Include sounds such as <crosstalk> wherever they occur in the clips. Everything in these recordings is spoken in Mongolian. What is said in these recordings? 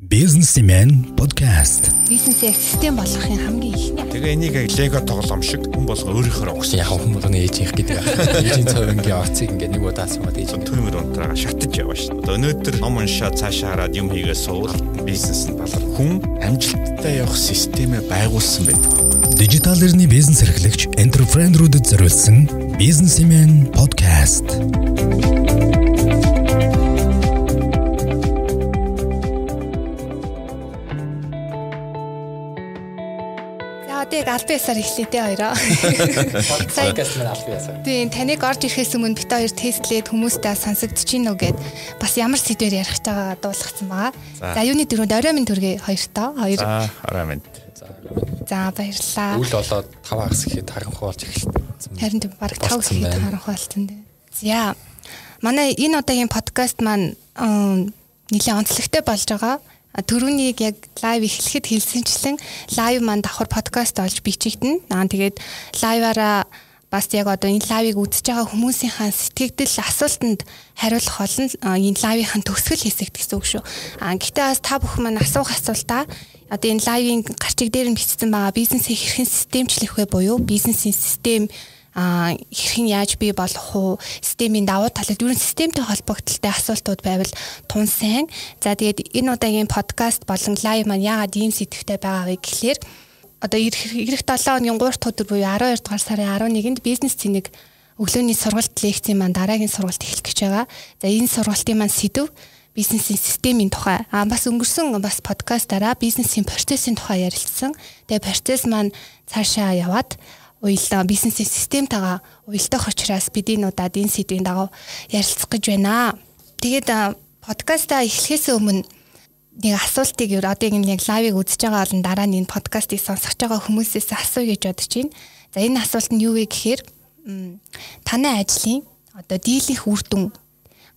Businessman podcast. Бизнесийг систем болгохын хамгийн ихний Тэгээ энийг яг лего тоглоом шиг хүн болго өөрийнхөө 혹시 яг хүн болгоны ээжийнх гэдэг. <laughs> Ээжийн цовингийн оцыг ингээд нэг удаа суугаад ээж төмөр унтраа шатаж яваа шүү. Одоо өнөөдөр ном уншаад цаашаа хараад юм хийгээ суул бизнес нь балар хүн амжилттай явах системээ байгуулсан байдаг. Дижитал эрхний бизнес эрхлэгч энтерпренерүүдэд зориулсан Businessman podcast. Яг аль биесаар эхлэе те хоёроо. <laughs> Подкаст маань аль биесаа. тийм таныг орж ирэхээс өмнө бит хоёр тестлээд хүмүүстэй сонсогдож гин үү гэд бас ямар сэдвээр ярих байгаа дуулгацсан байгаа. За. Юуны дөрөв орой минь төргий хоёртоо. Хоёр. За арай мэд. За баярлалаа. Үл болоод тав хагас гэхэд харанхуй болж эхэлсэн. Харин тийм баг тав Болцсон гэхэд байна. харанхуй болсон дээ. За. Манай энэ удаагийн подкаст маань нэлээд онцлогтой болж байгаа. Төрөнийг яг лайв эхлэхэд хэлсэнчлэн лайв маань давхар подкаст болж бичигдэнэ. Аа тэгээд лайваараа бас яг одоо энэ лайвыг үзэж байгаа хүмүүсийнхаа сэтгэгдэл асуултанд хариулах болно. А, Энэ лайвынхаа төгсгөл хэсэгт гэсэн үг шүү. А гэхдээ бас та бүхэн маань асуух асуултаа одоо энэ лайвын гарчиг дээр нь бичсэн байгаа бизнесийн хэрхэн системчлэх вэ буюу бизнесийн систем а хэрхэн яаж бий болох уу системийн давуу талууд ер нь системтэй холбогдлолтой асуултууд байвал тун сайн. За тэгээд энэ удаагийн подкаст болон лайв маань яагаад ийм сэдвтэй байгаа вэ гэхлээр одоо ирэх ирэх 7 хоногийн 3 дахь өдөр буюу 12 дугаар сарын 11-нд бизнес цэник өглөөний сургалт лекцийн маань дараагийн сургалт эхлэх гэж байгаа. За энэ сургалтын маань сэдв бизнесийн системийн тухай а бас өнгөрсөн бас подкастаараа бизнесийн процессын тухай ярилцсан. Тэгээ процесс маань цаашаа яваад уялдаа бизнесийн системтэйгээ уялдах учраас бид энэ удаад энэ сэдвийн дагуу ярилцах гэж байна. Тэгээд а, подкастаа эхлэхээс өмнө нэг асуултыг юу одоо ингэ яг лайвыг үзэж байгаа олон дараа нь энэ подкастыг сонсож байгаа хүмүүсээс асууя гэж бодож байна. За энэ асуулт нь юу вэ гэхээр танай ажлын одоо дийлэнх үр дүн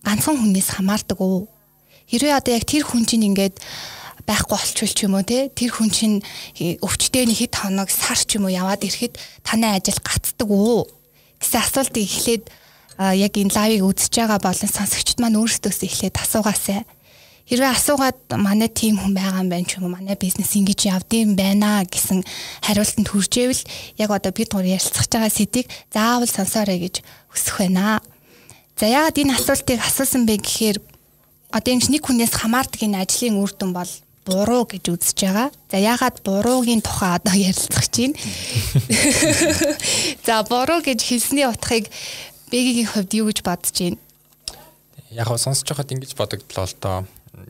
ганцхан хүнээс хамаардаг уу? Хэрвээ одоо яг тэр хүн чинь ингээд байхгүй болчихвол ч юм уу те тэр хүн чинь хи- өвчтөний хэд хоног сар ч юм уу яваад ирэхэд танай ажил гацдаг уу гэсэн асуултыг эхлээд яг энэ лайвыг үзэж байгаа болон сонсогчд маань өөрсдөөс эхлээд асуугаасай. Хэрвээ асуугаад манай тим хүн байгаа юм байна ч юм уу манай бизнес ингэж явдсан байна гэсэн хариултанд хүрчээвэл яг одоо бид гур ярилцах байгаа сэдийг заавал сонсоорой гэж хүсэх байна. За яагаад энэ асуултыг асуусан бэ гэхээр одоо энэ нэг хүнээс хамаардаг энэ ажлын үр дүн бол буруу гэж үзэж байгаа. За яагаад буруугийн тухай одоо ярилцах чинь. <laughs> За буруу гэж хэлсний утгыг Бэгийн хувьд юу гэж бодож байна? Яг хаа сонсож байхад ингэж бодогдлоо л доо.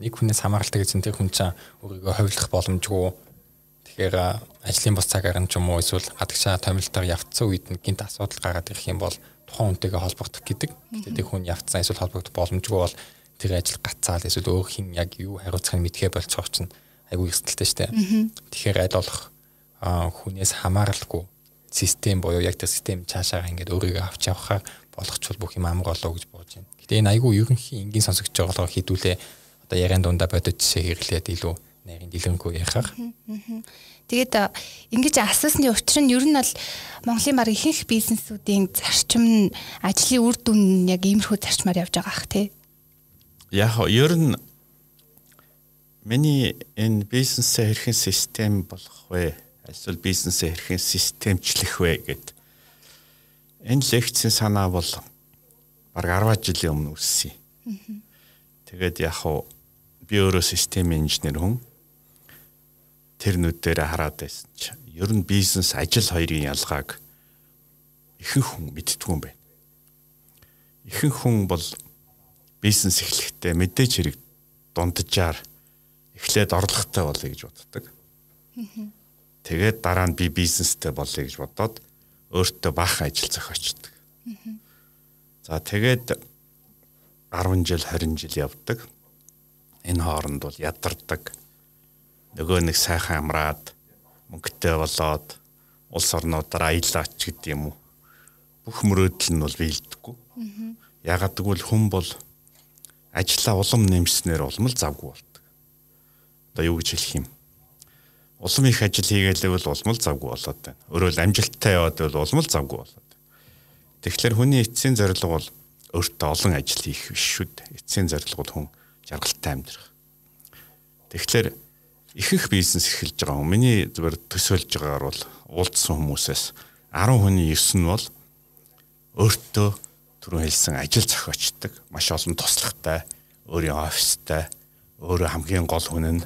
Нэг хүнээс хамааралтай гэсэн тэр хүн чинь өөрийгөө ховлох боломжгүй. Тэгэхээр ажлын бус цагаар нь ч юм уу эсвэл гадагшаа томилтоор явцсан үед нь гинт асуудал гараад ирэх юм бол тухайн хүнтэйгээ холбогдох гэдэг. Гэтэ тэр хүн явцсан эсвэл холбогдох боломжгүй бол тэр ажил гацаал эсвэл өөр хин яг юу хариуцахыг мэдхээ болцох чинь айгүй эрсдэлтэй штэ. Тэгэхээр аль болох хүнээс хамааралгүй систем буюу яг тэр систем цаашаа ингээд өөрийгөө авч явахаар болгочвол бүх юм амар болоо гэж бодож байна. Гэтэ энэ айгүй ерөнхий энгийн сонсогч байгаа хідүүлээ одоо яриан дундаа бодож жишээ хэрлээд илүү нарийн дэлгэнгүй ярихаар. Тэгээд ингэж асуусны учир нь ер нь бол Монголын баг ихэнх бизнесүүдийн зарчим нь ажлын үр дүн нь яг иймэрхүү зарчмаар явж байгаа ах тий. Яг ер нь миний энэ бизнесээ хэрхэн систем болгох вэ? Эсвэл бизнесээ хэрхэн системчлэх вэ гэд энэ лекцийн санаа бол баг 10 жилийн өмнө үссэн. Тэгээд яг хоо би өөрөө системийн инженер хүн тэр нүдээр хараад байсан чи ер нь бизнес ажил хоёрын ялгааг ихэнх хүн мэддгүй юм байна. Ихэнх хүн бол бизнес эхлэхдээ мэдээж хэрэг дунджаар эхлээд орлоготой болъё гэж боддог. Тэгээд дараа нь би бизнестэй болъё гэж бодоод өөртөө баахан ажил зохиочдөг. За тэгээд 10 жил 20 жил явдаг. Энэ хооронд бол ядардаг. Нөгөө нэг сайхан амраад мөнгөтэй болоод улс орнуудаар аялаач гэдэг юм уу. Бүх мөрөөдөл нь бол биелдэггүй. Ягаад гэвэл хүн бол ажлаа улам нэмснээр улам л завгүй болдог. Одоо юу гэж хэлэх юм? Улам их ажил хийгээléвэл улам л завгүй болоод байна. Өөрөөр амжилттай яваад бол улам л завгүй болоод. Тэгэхээр хүний эцсийн зорилго бол өөртөө олон ажил хийх биш шүү дээ. Эцсийн зорилго бол хүн жаргалтай амьдрах. Тэгэхээр ихэнх бизнес эхэлж байгаа хүн миний зүгээр төсөөлж байгаагаар бол уулзсан хүмүүсээс 10 хүний 9 нь бол өөртөө түрүү хэлсэн ажил зохиочдаг, маш олон туслагтай, өөрийн офистай, өөрөө хамгийн гол хүн нь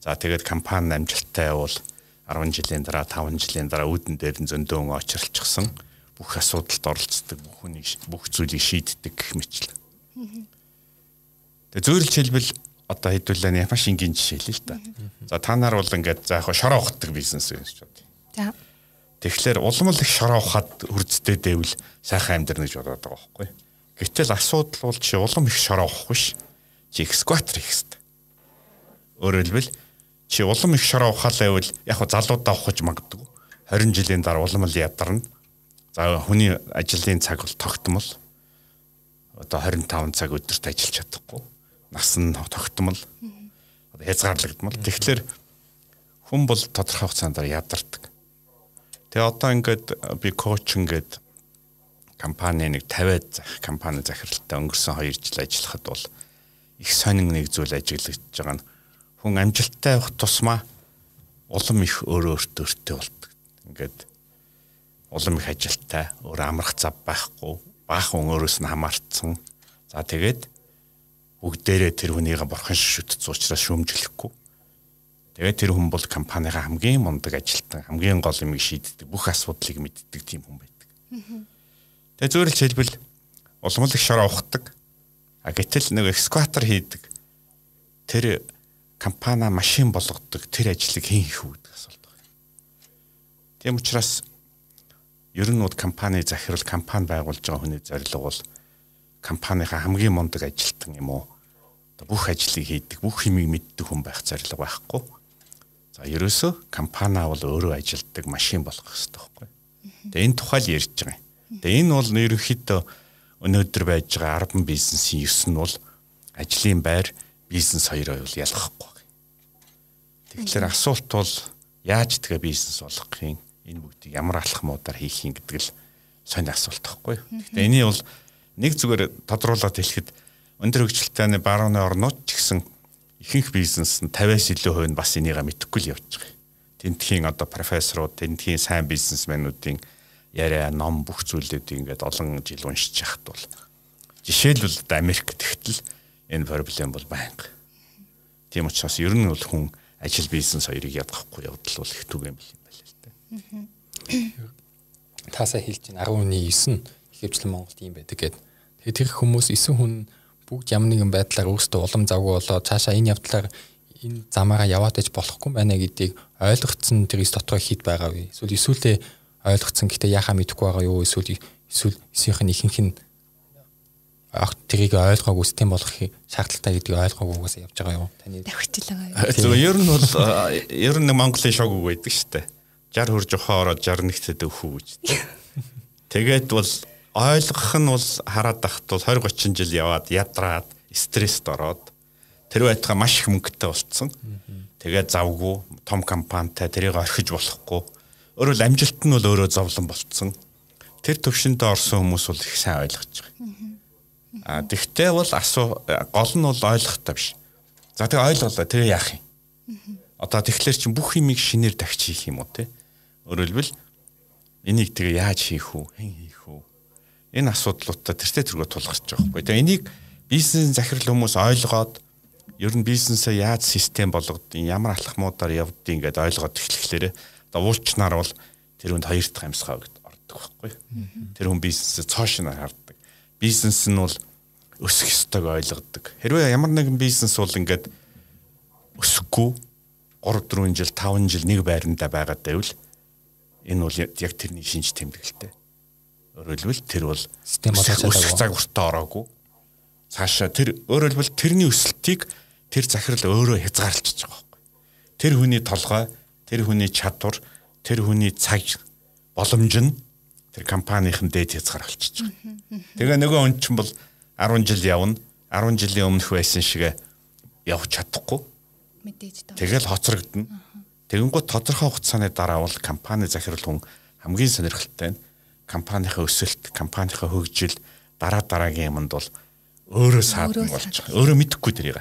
за тэгээд компани амжилттай явал 10 жилийн дараа 5 жилийн дараа үүдэн дээр нь зөндөөн очролцсон бүх асуудалд оролцдог бүх хүний бүх зүйлийг шийддэг гэх мэтлээ. Тэгээ зөөрөлж хэлбэл одоо хэдүүлээ маш энгийн жишээ л л та. За та нар бол ингээд за яг шороо ухдаг бизнес гэж бод. За. Тэгэхээр улам л их шороо ухаад хүрдтэй дэвэл сайхан амьдрна гэж бодоод байгаа байхгүй. Гэтэл асуудал бол чи улам их шороо ухах биш. Чи экскватор хийх хэрэгтэй. Өөрөөр хэлбэл чи улам их шороо ухаалаа байвал яг хо залуудаа ухаж магадгүй. 20 жилийн дараа улам л ядарна. За хүний ажлын цаг бол тогтмол. Одоо 25 цаг өдөрт ажиллаж чадахгүй. Нас нь тогтмол. Одоо хязгаарлагдмал. Тэгэхээр хүн бол тодорхой хугацаанд ядардаг. Тэгээ одоо ингээд би коуч ингээд компани нэг 50 зах компани захиралтай өнгөрсөн 2 жил ажиллахад бол их сонин нэг зүйл ажиглаж байгаа нь хүн амжилттай явах тусмаа улам их өөрөө өөртөө өртөө болдог. Ингээд улам их ажилтай, өөр амрах зав байхгүй, баахан өөрөөс нь хамаарцсан. За тэгээд бүгдээрээ тэр хүнийг бурхан шүтц учраас шүүмжлэхгүй. Тэгээд тэр хүн бол компанийн хамгийн мундаг ажилтан, хамгийн гол юмыг шийддэг, бүх асуудлыг мэддэг тийм хүн байдаг. Тэгээд зөвөрлж хэлбэл улам их шороо ухдаг. А гэтэл нэг экскватор хийдэг. Тэр компани машин болгодог тэр ажлыг хэн хийх үү гэдэг асуулт байна. Тийм учраас ер нь бол компани захирал компани байгуулж байгаа хүний зорилго бол компанийхаа хамгийн мундаг ажилтан юм уу? Бүх ажлыг хийдэг, бүх хэмийг мэддэг хүн байх зорилго байхгүй. За ерөөсөө компани бол өөрөө ажилтдаг машин болох хэрэгтэй байхгүй. Тэгээ энэ тухайл ярьж байгаа юм. Тэгээ энэ бол ерөнхийдөө өнөөдөр байж байгаа 10 бизнесийн 9 нь бол ажлын байр бизнес хоёроо бол ялгахгүй. Тэгэхээр асуулт бол яаж тэгээ бизнес болгох юм? Энэ бүгдийг ямар алхмуудаар хийх юм гэдэг л сонь асуулт байхгүй. Гэхдээ энийг бол нэг зүгээр тодруулаад хэлэхэд өндөр хөгжилтэй барууны орнууд ч гэсэн ихэнх бизнес нь 50-аас илүү хувь нь бас энийг мэдэхгүй л явж байгаа. Тэнтхийн одоо профессорууд, тэнтхийн сайн бизнесмэнүүдийн яриа, ном бүх зүйлүүдийг ингээд олон жил уншиж яхад бол жишээлбэл Америк тэгтэл энэ проблем бол байнга. Тийм учраас ер нь бол хүн ажил бизнес хоёрыг ядгахгүй явдал бол их түгэм бил юм байна л да. Таасаа хэлж чинь 10-ны 9 ихэвчлэн Монголд юм байдаг гэдэг. Тэгээд тэр хүмүүс 9 хүн бүгд ямар нэгэн байдлаар өөрсдөө улам завгүй болоод цаашаа энэ явдлаар энэ замаараа яваад иж болохгүй байна гэдгийг ойлгоцсон тэр эс дотор хит байгаа вэ? Эсвэл эсвэл ойлгоцсон гэхдээ яхаа мэдэхгүй байгаа юу? Эсвэл эсвэл эсийнх нь ихэнх нь тэрийг ойлгоогүй систем болгох шаардлагатай гэдгийг ойлгоогүйгээс явж байгаа юу? Таны юу? <laughs> Зөв ер нь бол ер нь Монголын шог үг байдаг шүү дээ. 60 хурж ухаа ороод 61-т өвхүү гэж. <laughs> Тэгээд бол ойлгох нь бол хараад тахт бол 20 30 жил яваад ядраад стресст ороод тэр байтугай маш их мөнгөтэй болцсон. Тэгээд завгүй том компанитай тэрийг орхиж болохгүй. Өөрөөр амжилт нь бол өөрөө зовлон болцсон. Тэр төвшөндөө орсон хүмүүс бол их сайн ойлгож байгаа. А тэгтээ бол асуу гол нь бол ойлгохтой биш. За тэгээ ойлголоо тэгээ яах юм? Одоо тэгэхээр чи бүх юмыг шинээр тагч хийх юм уу те? Хэлбэл энийг тэгээ яаж хийх үү? Энэ асуудлуудаа тэртээ тэргөө тулгарч байгаа байхгүй. Тэгээ энийг бизнес захирал хүмүүс ойлгоод ер нь бизнесээ яаж систем болгодгийг ямар алхмуудаар явдгийг ингээд ойлгоод эхлэхлээрээ одоо уулчнаар бол тэр хүнд хоёр дахь амьсгаа ордог байхгүй. Тэр хүн бизнесээ цоошноор хардаг. Бизнес нь бол өсөх ёстойг ойлгодог. Хэрвээ ямар нэгэн бизнес бол ингээд өсөхгүй 3 4 жил 5 жил нэг байранда байгаад байвал энэ бол яг тэрний шинж тэмдэглэлтэй. Өөрөөр хэлбэл тэр бол систем болоод цаг хүртээ ороогүй. Цаашаа тэр өөрөөр хэлбэл тэрний өсөлтийг тэр захирал өөрөө хязгаарлалчж байгаа байхгүй. Тэр хүний толгой, тэр хүний чадвар, тэр хүний цаг боломж нь тэр компанийн дээд хязгаарлалчж байгаа. Тэгээ нөгөө хүн чинь бол 10 жил явна. 10 жилийн өмнөх байсан шиг явж чадахгүй. Мэдээж таа. Тэгэл хоцрогдно. Тэгэнгүүт тодорхой хугацааны дараа бол компани захирал хүн хамгийн сонирхолтой нь компанийнхаа өсөлт, компанийнхаа хөгжил дараа дараагийн юмд бол өөрөө саадан болж байгаа. Өөрөө мэдэхгүй тэрийг.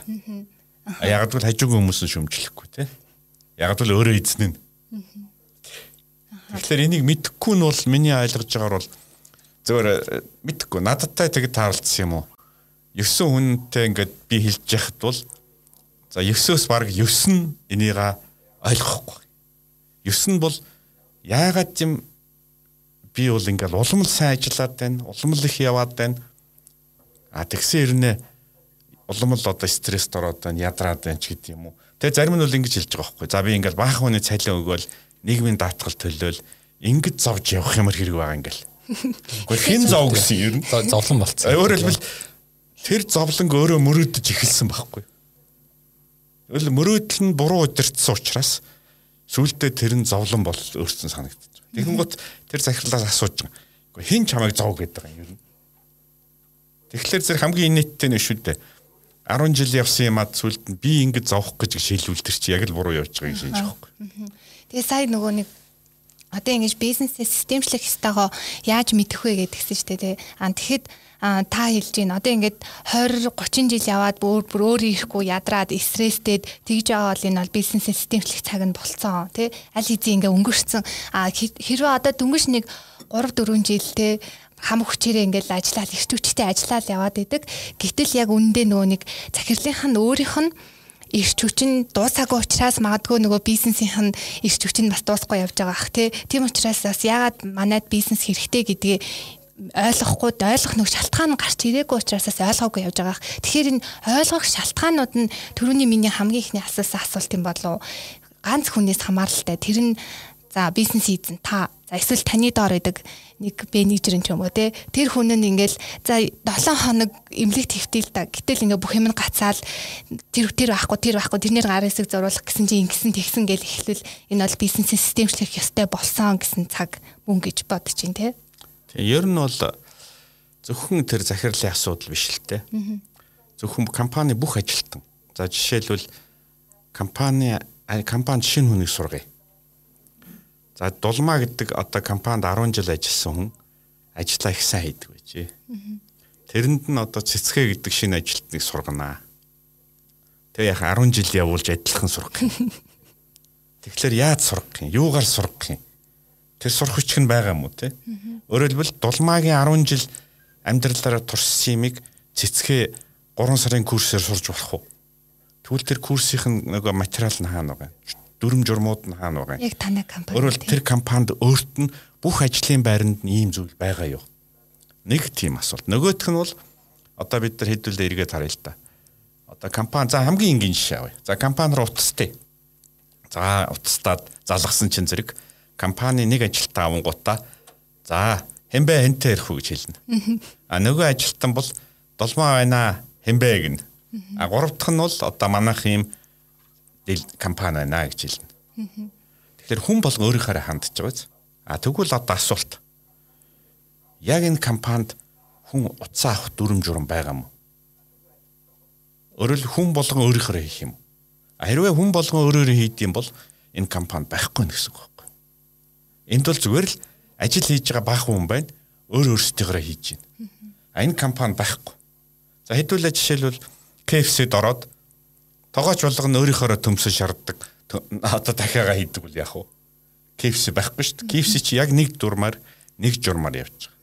Яг л хажуугийн хүмүүс нь шүмжлэхгүй тий. Яг л өөрөө эзэн нь. Тэгэхээр энийг мэдхгүй нь бол миний ойлгож байгаагаар бол зөвөр мэдхгүй нададтай тэгэд таарлцсан юм уу? 9 хүнтэй ингээд би хэлж яхад бол за 9-өөс баг 9 нь энийга ойлгохгүй. 9 нь бол яагаад юм би бол ингээл уламл сайн ажиллаад байна. Уламл их яваад байна. А тэгсэн хэрнээ уламл одоо стресст ороод байна, ядраад байна ч гэдэг юм уу. Тэгээ зарим нь бол ингэж хэлж байгаа байхгүй. За би ингээл баахан хүний цалин өгөөл нийгмийн даатгал төлөөл ингэж зовж явах юмар хэрэг байгаа ингээл. <laughs> Гэхдээ хэн зов гэсэн юм ер нь зовлон болцсон. Өөрөөр хэлбэл тэр зовлонг өөрөө мөрөөдөж эхэлсэн байхгүй. Өл мөрөөдөл нь буруу удирдсан учраас сүултээ тэр нь зовлон бол өөрчлөн санагдчих. Тэгэн гут тэр захирлаас асууж байгаа. Гэхдээ хэн чамайг зов гэдэг байгаа юм ер нь. Тэгэхээр зэрэг хамгийн инээдтэй нь шүү дээ. 10 жил явсан юм ад сүлд нь би ингэж зовох гэж шийдвэл тэр чи яг л буруу явж байгааг шинж байхгүй. Тэгээ сая нөгөө нэг одоо ингэж бизнесээ системчлэх хэвээр яаж мэдэх вэ гэдгсэн шүү дээ. Аа тэгэхэд та хэлж гин одоо ингээд 20 30 жил яваад бүр бүр өөр ирэхгүй ядраад стресстэд тэгж байгаа бол энэ бол бизнес системчлэх цаг нь болцсон тий аль хэзээ ингээд өнгөрцөн. А хэрвээ одоо дөнгөж нэг 3 4 жил тий хам хүчээрээ ингээд ажиллаад эрт хүчтэй ажиллаад яваад идэг. Гэтэл яг үндэ нөгөө нэг захирлынх нь өөрийнх нь ирч хүчин дуусаагүй учраас магадгүй нөгөө бизнесийнх нь ирч хүчин бас дуусахгүй явж байгаа ах тийм учраас бас ягаад манайд бизнес хэрэгтэй гэдгийг ойлгохгүй ойлгох нэг шалтгаан гарч ирээгүй учраас ойлгоогүй явж байгаа. Тэгэхээр энэ ойлгох шалтгаанууд нь төрөний миний хамгийн ихний асуусан асуулт юм болов ганц хүнээс хамааралтай. Тэр нь за бизнес эзэн та. За эсвэл таны доор идэг нэг менежер ч юм уу те. Тэр хүн нь ингээл за 7 хоног эмнэлэг твтэл та гэтэл ингээ бүх юм нь гацаал тэр тэр байхгүй тэр байхгүй. Тэрнэр гар хэсэг зурулах гэсэн чинь ингэсэн тэгсэн гэл эхлүүл энэ бол бизнесийн системчлэх ёстой болсон гэсэн цаг мөн гэж бодож чинь те Ер нь бол зөвхөн тэр захирлын асуудал биш л те. Зөвхөн компани бүх ажилтан. За жишээлбэл компани компани шинэ хүнийг сургая. За дулмаа гэдэг одоо компанид 10 жил ажилласан хүн ажиллаа их сайн хийдэг байж. Тэрэнд нь одоо цэцгээ гэдэг шинэ ажилтныг сурганаа. Тэгээ яг 10 жил явуулж адилхан сурах. <laughs> Тэгэхээр яаж сурах юм? Юугаар сурах юм? Тэр сурах хүч нь байгаа юм уу те? Өөрөөр хэлбэл дулмаагийн 10 жил амьдралаараа туршсан юмыг цэцгээ 3 сарын курсээр сурж болох уу? Тэгвэл тэр курсийн нөгөө материал нь хаана байгаа юм? Дүрм журмууд нь хаана байгаа юм? Яг танай компани. Өөрөөр тэр компанид өөрт нь бүх ажлын байранд нь ийм зүйл байгаа юу? Нэг тийм асуулт. Нөгөөх нь бол одоо бид нар хэдүүлээ эргээд харъя л та. Одоо компани за хамгийн энгийн жишээ авъя. За компани руу утастай. За утастаад залгасан чинь зэрэг компани нэг ажилтан авангуудаа за хэмбэ хэнтэй ирэх үү гэж хэлнэ. <laughs> А нөгөө ажилтан бол долмоо байна хэмбэ гин. А гурав дахь нь бол одоо манайх ийм компани байна гэж хэлнэ. Тэгэхээр хүн болгон өөрийнхөө хандж байгаа биз. А тэгвэл одоо асуулт. Яг энэ компанид хүн утсаа авах дүрм журм байгаа мó? Өөрөлд хүн болгон өөрийнхөө хийх юм. Хэрвээ хүн болгон өөрөөрөө хийд юм бол энэ компани байхгүй гэсэн үг. Энд бол зүгээр л ажил хийж байгаа бага хүн байна. Өөр өөрсдийнхөө хийж байна. А энэ компани байхгүй. За хэдүүлээ жишээлбэл KFC-д ороод тогооч болгоно өөрийнхөө төмсөж шаарддаг. Одоо дахиагаа хийдэг үл яах вэ? KFC байхгүй шүү дээ. KFC чи яг нэг дурмаар нэг журмаар явж байгаа.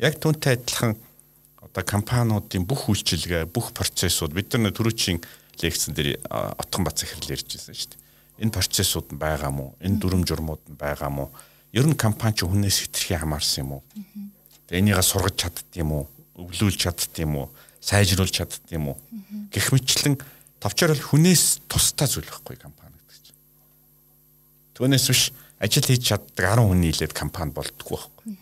Яг түүнтэй адилхан одоо компаниудын бүх үйлчилгээ, бүх процессууд бид нар түрүүчийн лекцэн дээр Отгон Бац захирал ярьж байсан шүү дээ. Энэ процессууд нь байгаа мó? Энэ дүрм журмууд нь байгаа мó? Ер нь компани ч хүнээс хэтэрхий хамаарсан юм уу? Энийгээ сургаж чаддсан юм уу? Өвлүүлж чаддсан юм уу? Сайжруулж чаддсан юм уу? Гэх мэтлэн товчоор бол хүнээс тусдаа зүйл байхгүй компани гэдэг чинь. Түүнээс биш ажил хийж чаддаг 10 хүн нийлээд компани болдгоо байхгүй.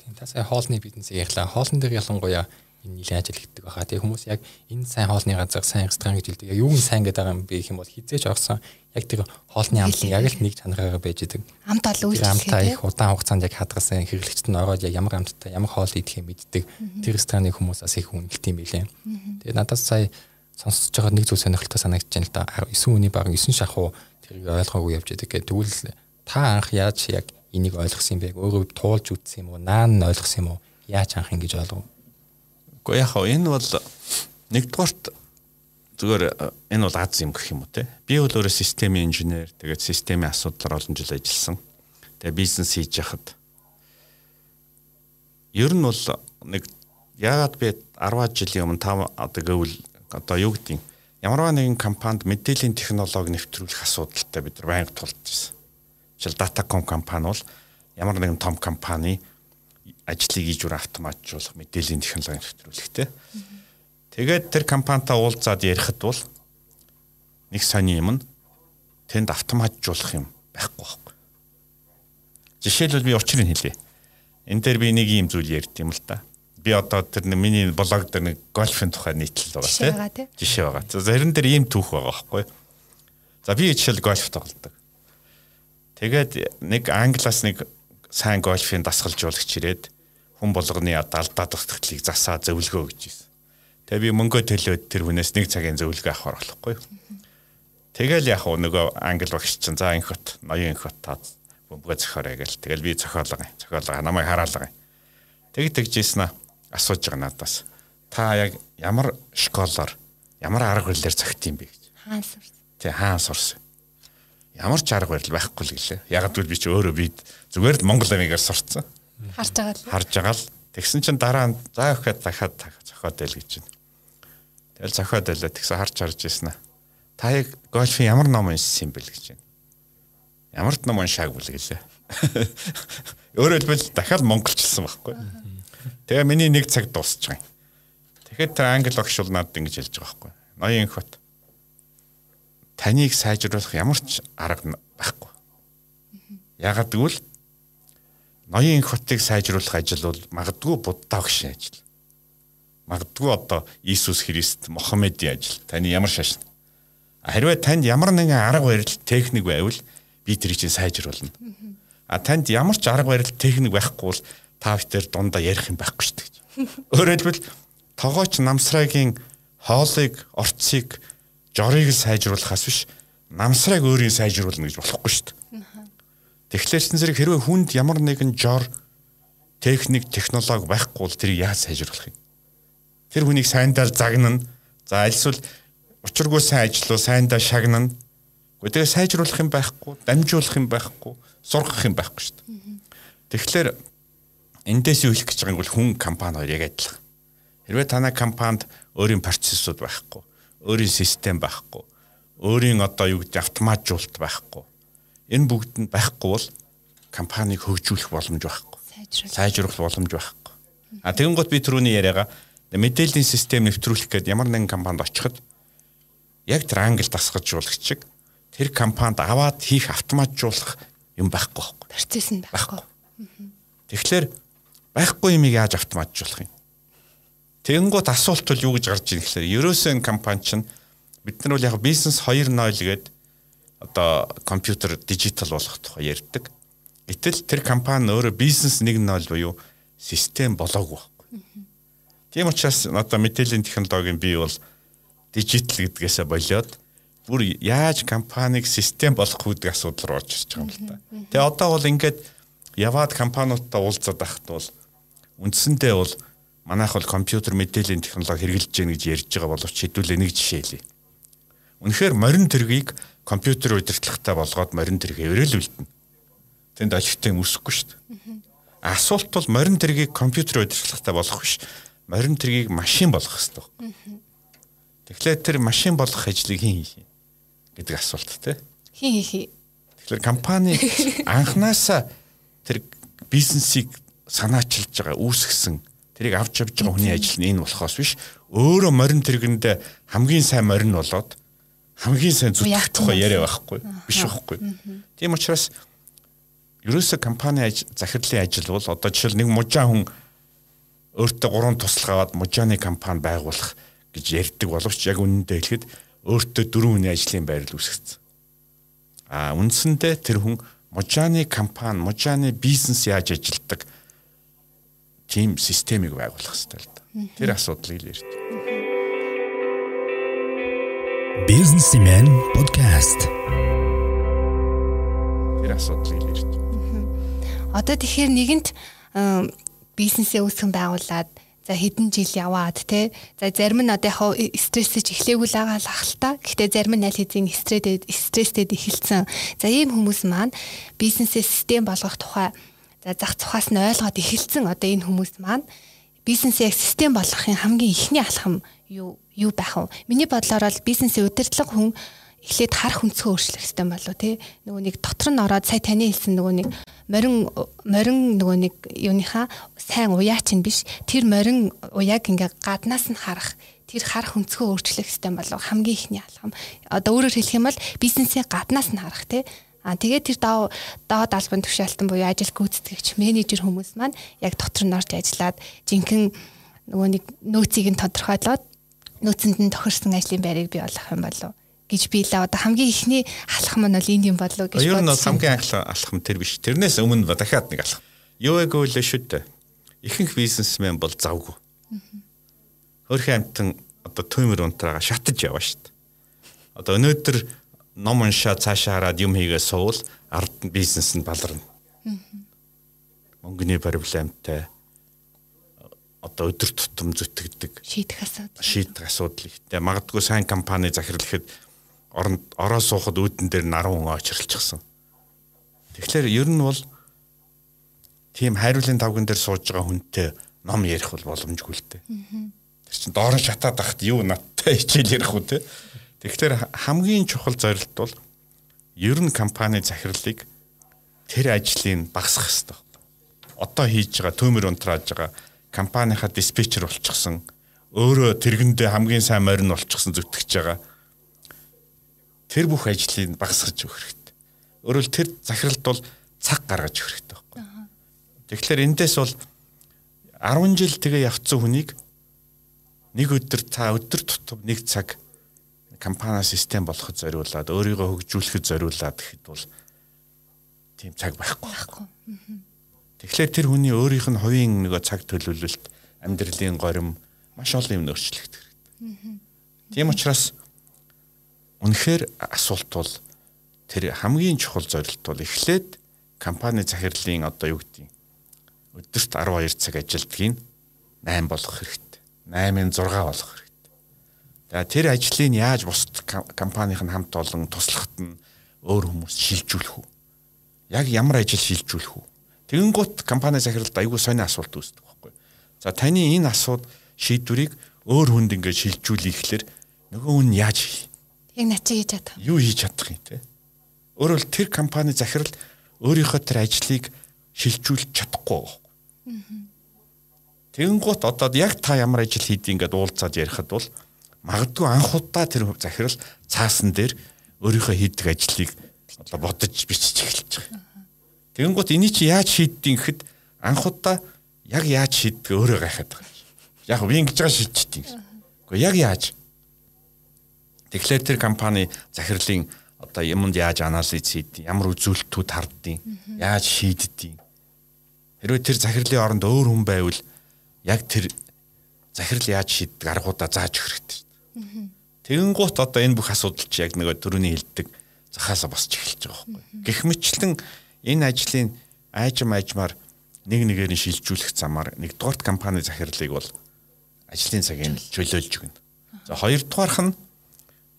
Тийм та сая хоолны бизнесийг ярьлаа. Хоолн дээр ялангуяа энэ нэлээд ажил хийдэг байхаа. Тэгээ хүмүүс яг энэ сайн хоолны газар сайн ресторан гэж хэлдэг. Яг юу нь сайн гэдэг юм бэ гэх юм бол хизээж орсон яг тэр хоолны амт яг л нэг чанараараа байж идэг. Амт ол үйлчлэх. Амтаа их удаан хугацаанд яг хадгалсан хэрэглэгчд нь ороод яг ямар амттай ямар хоол идэх юм мэддэг. Тэр рестораны хүмүүс бас их үнэлт юм билээ. Тэгээ надаас сая сонсож байгаа нэг зүйл сонирхолтой санагдаж байна л да. 9 үний баг 9 шахуу тэрийг ойлгоогүй явж идэг гэх. Тэгвэл та анх яаж яг энийг ойлгосон юм бэ? Өөрөө туулж үтсэн юм уу? Наан нь ойлгосон юм уу? Яаж анх ингэж ойлгов? Уу яг энэ бол нэгдүгээрт зүгээр э, энэ бол аз юм гэх юм уу те. Би бол өөрөө системийн инженер, тэгээд системийн асуудлаар олон жил ажилласан. Тэгээд бизнес хийж яхад ер нь бол нэг яагаад би 10 жилийн өмнө 5 одоо гэвэл одоо юу гэдэг ямарваа нэгэн компанид мэдээллийн технологи нэвтрүүлэх асуудалтай бид нар байнга тулж байсан. Жишээл Datacom компани бол ямар нэгэн том компани ажлыг ижүүр автоматжуулах мэдээллийн технологи нэвтрүүлэхтэй. Тэгээд тэр компанитай уулзаад ярихад бол нэг сони юм нь тэнд автоматжуулах юм байхгүй байхгүй. Жишээлбэл би учрыг хэлье. Энд дээр би нэг юм зүйл ярьд юм л да. Би одоо тэр миний блог дээр нэг гольфын тухай нийтлэл байгаа тийм. Жишээ байгаа. За зарим дээр ийм түүх байгаа байхгүй. За би жишээл гольф тоглодог. Тэгээд нэг англиас нэг сайн гольфын дасгалжуулагч ирээд хүн болгоны алдаад тогтолцлыг засаа зөвлөгөө өгч ирсэн. Тэгээ би мөнгө төлөөд тэр хүнээс нэг цагийн зөвлөгөө авах болохгүй. Тэгэл яг нөгөө англи багш чинь за инхот ноён инхот таа бөмбөгөө зохиорой гэл. Тэгэл би зохиолгоо. Зохиолгоо намайг хараалгаа. Тэг тэгжсэн аа асууж байгаа надаас. Та яг ямар школоор ямар арга барилаар зохит юм бэ гэж. Хаан сурсан. Тэг хаан сурсан. Ямар ч арга барил байхгүй л гэлээ. Яг гэвэл би чи өөрөө би зүгээр л Монгол амигаар сурцсан. Харж байгаа л. Харж байгаа л тэгсэн чинь дараа нь заа ихэд дахиад зохиод байл гэж байна. Тэгэл зохиод байлаа тэгсэн харж харж ирсэн аа. Та яг гольфын ямар ном уншсан юм бэл гэж байна. Ямар ч ном уншааг бүл гэлээ. <laughs> Өөрөөр хэлбэл дахиад монголчилсан байхгүй. Тэгээ миний нэг цаг дуусч байгаа юм. Тэгэхэд тэр англи багш бол надад ингэж хэлж байгаа байхгүй. Ноён хот. Таныг сайжруулах ямар ч арга байхгүй. Ягаад гэвэл ноён хотыг сайжруулах ажил бол магадгүй буддаа багшийн ажил. Магадгүй одоо Иесус Христ, Мохаммедийн ажил. Таны ямар шашин? Хэрвээ танд ямар нэгэн арга барил, техник байвал би тэрийг чинь сайжруулна. А танд ямар ч арга барил, техник байхгүй бол та битэр дундаа ярих юм байхгүй шүү дээ. <laughs> Өөрөөр хэлбэл тогооч намсраагийн хоолыг, орцыг, жорыг сайжруулахаас биш намсраг өөрийн сайжруулна гэж болохгүй шүү дээ. Тэгэхээр ч зэрэг хэрвээ хүнд ямар нэгэн жор техник, технологи байхгүй бол тэрийг яаж сайжруулах юм? Тэр хүнийг сайндаа загнана. За альсвал учиргүй сайн ажиллуу, сайндаа шагнана. Гэхдээ сайжруулах юм байхгүй, дамжуулах юм байхгүй, сургах юм байхгүй шүү дээ. Тэгэхээр эндээс юу хэлэх гэж байгааг бол хүн компани хоёр яг адилхан. Хэрвээ танай компанид өөрийн процессууд байхгүй, өөрийн систем байхгүй, өөрийн одоо юу гэж автоматжуулалт байхгүй Энэ бүгд нь байхгүй бол компанийг хөгжүүлэх боломж байхгүй. Сайжруулах боломж байхгүй. А тэгэн гот би түрүүний яриагаа мэдээллийн систем нэвтрүүлэх гээд ямар нэгэн компанид очиход яг тэр англ дасгажуулагчиг тэр компанид аваад хийх автоматжуулах юм байхгүй байхгүй. Процесс нь байхгүй. Тэгэхээр байхгүй юмыг яаж автоматжуулах юм? Тэгэнгუთ асуулт бол юу гэж гарч ирэх гэхээр ерөөсөө энэ компани чинь бид нар бол яг бизнес 2.0 гэдэг одоо компьютер дижитал болгох тухай ярьдаг. Гэтэл тэр компани өөрөө бизнес 1.0 буюу систем болоогүй байхгүй. Тийм учраас одоо мэдээллийн технологийн бий бол дижитал гэдгээсээ болоод бүр яаж компанийг систем болгох гэдэг асуудал руу орж ирж байгаа юм л та. Тэгээ одоо бол ингээд яваад компаниудтай уулзаад байхад бол үндсэндээ бол манайх бол компьютер мэдээллийн технологи хэрэгжилж гэнэ гэж ярьж байгаа боловч хэдүүлээ нэг жишээ хэлье. Үнэхээр морин тэргийг компьютер удирдлагатай болгоод морин тэрэг эврэл үлдэнэ. Тэнд ажилттай өсөхгүй шүү дээ. Асуулт бол морин тэргийг компьютер удирдлагатай болгох биш. Морин тэргийг машин болгох хэрэгтэй. Тэгэхээр тэр машин болгох ажлыг хэн хий гэдэг асуулт тий. Хин хий. Тэгэхээр компани <laughs> анханасаа тэр бизнесийг санаачилж байгаа үүсгэсэн тэрийг авч явж байгаа хүний ажил нь энэ болохоос биш өөрөө морин тэргэндээ хамгийн сайн морин болоод хамгийн сайн зүтгэх тухай яриа байхгүй биш байхгүй. Тийм учраас ерөөсө компани захирлын ажил бол одоо жишээл нэг мужаа хүн өөртөө гурван туслах аваад мужааны компани байгуулах гэж ярьдаг боловч яг үнэндээ хэлэхэд өөртөө дөрвөн хүний ажлын байрал үүсгэсэн. А үндсэндээ тэр хүн мужааны компани, мужааны бизнес яаж ажилтдаг тийм системийг байгуулах хэрэгтэй л да. Тэр асуудлыг л ярьж. Businessman podcast. Тэр асуудлыг ярьж. Одоо тэгэхээр нэгэнт бизнесээ үүсгэн байгуулад За хэдэн жил яваад те. За зарим нь одоо яг стрессэж эхлэегүй л байгаа л ахalta. Гэхдээ зарим нь аль хэзээ стресстэй стресстэй эхэлсэн. За ийм хүмүүс маань бизнесээ систем болгох тухай за зах цухаас нь ойлгоод эхэлсэн одоо энэ хүмүүс маань бизнесээ систем болгохын хамгийн ихний алхам юу юу байх вэ? Миний бодлоор бол бизнесийн удирдлага хүн эхлээд харах өнцгөө өөрчлөх хэрэгтэй болов тий. Нөгөө нэг дотор нь ороод сая таны хэлсэн нөгөө нэг морин морин нөгөө нэг юуныхаа сайн уяач нь биш. Тэр морин уяаг ингээ гаднаас нь харах тэр харах өнцгөө өөрчлөх хэрэгтэй болов хамгийн ихний алхам. Одоо өөрөөр хэлэх юм бол бизнесийн гаднаас нь харах тий. А тэгээд тэр доо доод албан тушаалтан буюу ажил гүйцэтгэгч менежер хүмүүс маань яг дотор нь орж ажиллаад жинхэнэ нөгөө нэг нөөцийг нь тодорхойлоод нөөцөнд нь тохирсон ажлын байрыг бий болгох юм болов гэж би л одоо хамгийн ихний алхам нь бол энд юм болов гэж бодсон. Ер нь хамгийн алхам тэр биш. Тэрнээс өмнө дахиад нэг алхам. Юу яг үл шүү дээ. Ихэнх бизнесмен бол завгүй. Хөрхийн амтан одоо төмөр унтраагаа шатаж яваа дээ. Одоо өнөөдөр ном уншаа цаашаа хараад юм хийгээ суул ард нь бизнес нь баларна. Мөнгөний проблемтай одоо өдөр тутам зүтгэдэг шийдэх асуудал шийдэх асуудал ихтэй магадгүй сайн компани захирлахад оронд ороо суухад үүдэн дээр наран хүн очирлчихсан. Тэгэхээр ер нь бол тийм хайруулын тавган дээр сууж байгаа хүнтэй ном ярих бол боломжгүй л дээ. Тэр чинь доор нь шатаад ахт юу надтай <laughs> хичээл ярих үү те. Тэгэхээр хамгийн чухал зорилт бол ер нь компани захирлыг тэр ажлыг багасгах хэрэгтэй. Одоо хийж байгаа төмөр унтрааж байгаа компанийхаа диспетчер болчихсон өөрөө тэргэндээ хамгийн сайн морин болчихсон зүтгэж байгаа тэр бүх ажлыг багасгаж өгөх хэрэгтэй. Өөрөөр тэр захиралд бол цаг гаргаж өгөх хэрэгтэй байхгүй. Тэгэхээр эндээс бол 10 жил тэгээ явцсан хүнийг нэг өдөр та өдөр тутам нэг цаг компани систем болоход зориулаад өөрийгөө хөгжүүлэхэд зориулаад гэхэд бол тийм цаг байхгүй байхгүй. Тэгэхээр тэр хүний өөрийнх нь хувийн нөгөө цаг төлөвлөлт, амьдралын горим маш олон юм өөрчлөгдөх хэрэгтэй. Тийм учраас үнэхээр асуулт бол тэр хамгийн чухал зорилт бол эхлээд компани захирлын одоо юу гэдэг өдөрт 12 цаг ажилтгийг 8 болгох хэрэгтэй. 8-ын 6 болгох За тэр ажлыг яаж бусад компанийн хамт олон туслахад нь өөр хүмүүс шилжүүлэх үү? Яг ямар ажил шилжүүлэх үү? Тэгэнгუთ компани захиралд айгүй сони асуулт үүсдэг байхгүй. За таны энэ асууд шийдвэрийг өөр хүнд ингээд шилжүүлэхлээр нөгөө хүн яаж хий? Яг начиг хийж чадах. Юу хийж чадах юм те? Өөрөөр тэр компани захирал өөрийнхөө тэр ажлыг шилжүүлж чадахгүй байхгүй. Тэгэнгუთ одоо яг та ямар ажил хийдгийг ингээд уулзаад ярихад бол магадгүй анх удаа тэр захирал цаасан дээр өөрийнхөө хийдэг ажлыг одоо бодож бичиж эхэлж байгаа. Тэгэнгუთ энийг чи яаж шийддэг гэхэд анхудаа яг яаж шийддэг өөрөө гайхаад байгаа. Яг би ингэж байгаа шийдчихдэг. Гэхдээ яг яаж? Тэгэхээр тэр компани захирлын одоо юмд яаж анализ хийдэг, ямар үзүүлэлтүүд харддаг, яаж шийддэг. Хэрвээ тэр захирлын оронд өөр хүн байвал яг тэр захирал яаж шийддэг аргуудаа зааж өгөх хэрэгтэй. Тэгэнгუთ одоо энэ бүх асуудал чи яг нөгөө төрөний хилдэг захаасаа босч эхэлж байгаа байхгүй. Гэх мэтлэн энэ ажлын айжм айжмаар нэг нэгээр нь шилжүүлэх замаар нэгдүгээрт компани захирлыг бол ажлын цагийг чөлөөлж өгнө. За хоёрдугаарх нь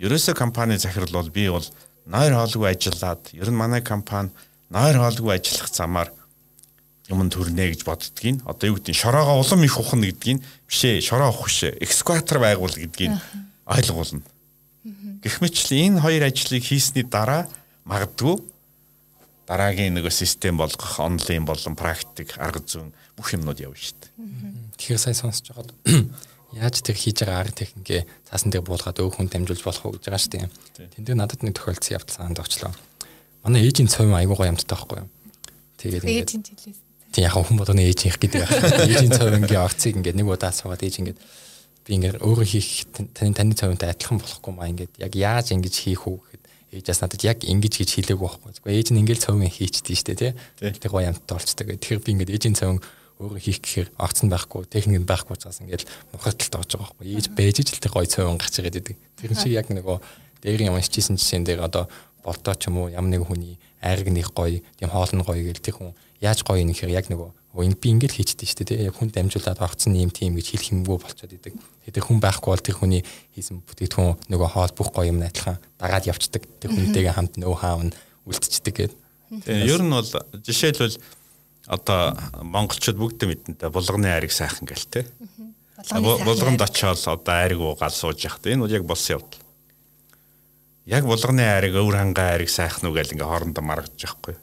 ерөөсөө компани захирал бол би бол нойр хоолгүй ажиллаад ер нь манай компани нойр хоолгүй ажиллах замаар юм төрнэ гэж боддгийн. Одоо юу нь шороогоо улам их ухна гэдгийг бишээ шороо ухах шээ экскватор байгуул гэдгийг ойлгуулна. Гэх мэт энэ хоёр ажлыг хийсний дараа магадгүй дараагийн нэг систем болгох онлайн болон практик арга зүйн бүх юмнууд явна шүү дээ. Тэгэхээр сайн сонсож байгаад <clears throat> яаж тэр хийж байгаа арга техникээ цаасан дээр буулгаад өөх хүн дамжуулж болох уу гэж байгаа шүү дээ. Тэн дээр надад нэг тохиолдсон явдал санд очлоо. Манай ээжийн цовын айгуу гоё юмтай байхгүй юу? Тэгээд ингээд Тийм яг хүн бодоны ээж их гэдэг. <laughs> Ээжийн цовингийн акцийг ингээд нэг удаа суугаад ээж ингээд би ингээд өөрөө хийх таны таны цовинтай адилхан болохгүй маа ингээд яг яаж ингэж хийх үү гэхэд ээжээс надад яг ингэж гэж хэлээгүй байхгүй. Зүгээр ээж нь ингээд цовин хийчихдээ штэ тий. Тэр гоё амттай болцдог. Тэгэхээр би ингээд ээжийн цовин өөрөө хийх гэхээр акц нь байхгүй, техник нь байхгүй учраас ингээд мухаталтай болж байгаа байхгүй. Ээж байж ижил тэр гоё цовин гарч ирээд идэг. Тэр шиг яг нөгөө дээрийн уншижсэн жишээн дээр одоо болтоо ч юм уу ямар нэг хүний айраг нэг гоё, тийм хоол нь гоё гэл тэр хүн яаж гоё юм гэхээр яг нөгөө Ингэ би ингэж хийчихдээ шүү дээ. Яг хүн дамжуулаад огцсон юм тийм гэж хэлэх юмгүй болчиход идэг. Тэгээд хүн байхгүй бол тэр хүний хийсэн бүтээгдэхүүн нөгөө хоол бүх гоё юм адилхан дагаад явцдаг. Тэр хүнтэйгээ хамт нөө хаав нь үлдчихдэг гэдэг. Тэгээ ер нь бол жишээлбэл одоо монголчууд бүгд мэдэнтэй булганы айрыг сайхан гэл те. Булганд очиод одоо айрыг уугаал сууж яхад энэ бол яг болсон явдал. Яг булганы айрыг өвөр хангаа айрыг сайхан уу гэл ингээ хоорондоо маргаж байхгүй.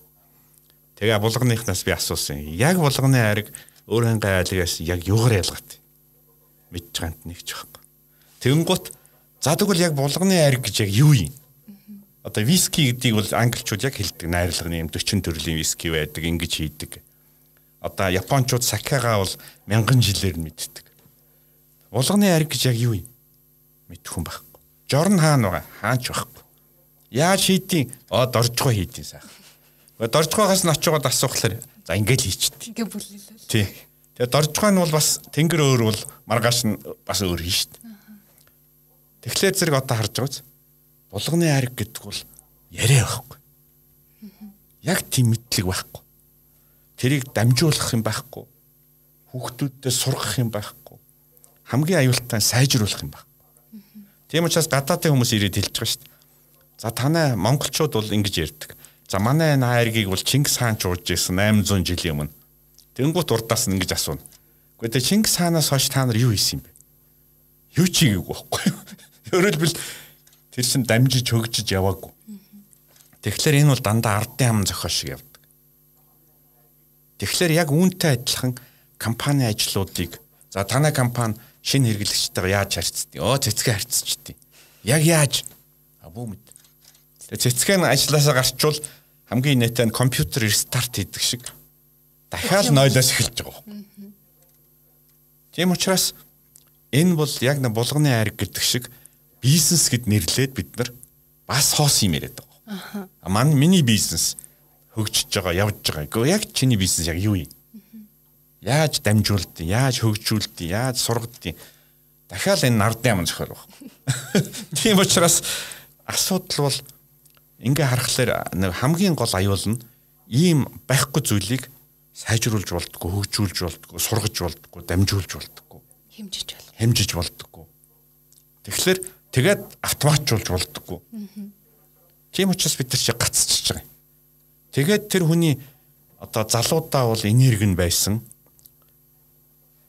Тэгээ булганыхнаас би асуусан. Яг булганы хайрыг өөр хангай айлгаас яг югаар ялгаад мэдж ганд нэг ч байхгүй. Тэнгут за тэгвэл яг булганы хайр гэж яг юу юм? Одоо виски гэдгийг бол англичууд яг хэлдэг. Найрлагын юм 40 төрлийн виски байдаг, ингэж хийдэг. Одоо японочууд сакагаа бол мянган жилээр нь мэддэг. Булганы хайр гэж яг юу юм? Мэдхгүй байхгүй. Жорн хаана байгаа? Хаач байхгүй. Яаж хийдیں۔ Оо доржгоо хийдیں сайхан. Доржгоогоос нь очиод асуухлаар за ингэж хийчихдээ. Ингээ бүлээлээ. Тий. Тэгээ доржгоо нь бол бас тэнгэр өөр бол маргааш нь бас өөр хийн дээ. Тэгэхээр зэрэг одоо харж байгаа биз? Булганы ариг гэдэг бол яриа байхгүй. Яг тийм мэдлэг байхгүй тэрийг дамжуулах юм байхгүй. Хүүхдүүддээ сургах юм байхгүй. Хамгийн аюултай сайжруулах юм байхгүй. Тийм учраас гадаадын хүмүүс ирээд хэлж байгаа шүү дээ. За танай монголчууд бол ингэж ярьдаг. За манай найргийг бол Чингис хаан чуулж ирсэн 800 жилийн өмнө. Тэнгуут урдаас нь ингэж асууна. Гэхдээ Чингис хаанаас хойш та нар юу хийсэн юм бэ? Юу ч хийгээгүй байхгүй юу? <laughs> Өөрөлдвөл тэр чин дамжиж хөгжиж яваагүй. Тэгэхээр энэ бол дандаа ардын ам зохиол шиг явдаг. Тэгэхээр яг үүнтэй адилхан компани ажлуудыг за танай компани шинэ хэрэглэгчтэйгээ яаж харьцдаг? Оо цэцгээ харьцчихдээ. Яг яаж? А бүү мэд. Тэгээ цэцгээ нь ажилласаа гарчвал хамгийн нэтэн компьютер рестарт хийдэг шиг дахиад нойлоос эхэлж байгаа юм. Тийм учраас энэ бол яг нэг булганы ариг гэдэг шиг бизнес гэд нэрлээд бид нар бас хоос юм яриад байгаа. Аа. Манай миний бизнес хөгжиж байгаа, явж байгаа. Гэхдээ яг чиний бизнес яг юу юм? Яаж дамжуулдیں, яаж хөгжүүлдیں, яаж сургадیں. Дахиад энэ нардын юм зөхөр баг. Тийм учраас асуудал бол ингээ харахаар нэг хамгийн гол аюул нь ийм байхгүй зүйлийг сайжруулж болдгоо, хөгжүүлж болдгоо, сургаж болдгоо, дамжуулж болдгоо. Хэмжиж бол. Хэмжиж болдгоо. Тэгэхээр тэгээд автоматжуулж болдгоо. Тийм учраас бид нар чи гацчихж байгаа юм. Тэгээд тэр хүний одоо залуудаа бол энерги нь байсан.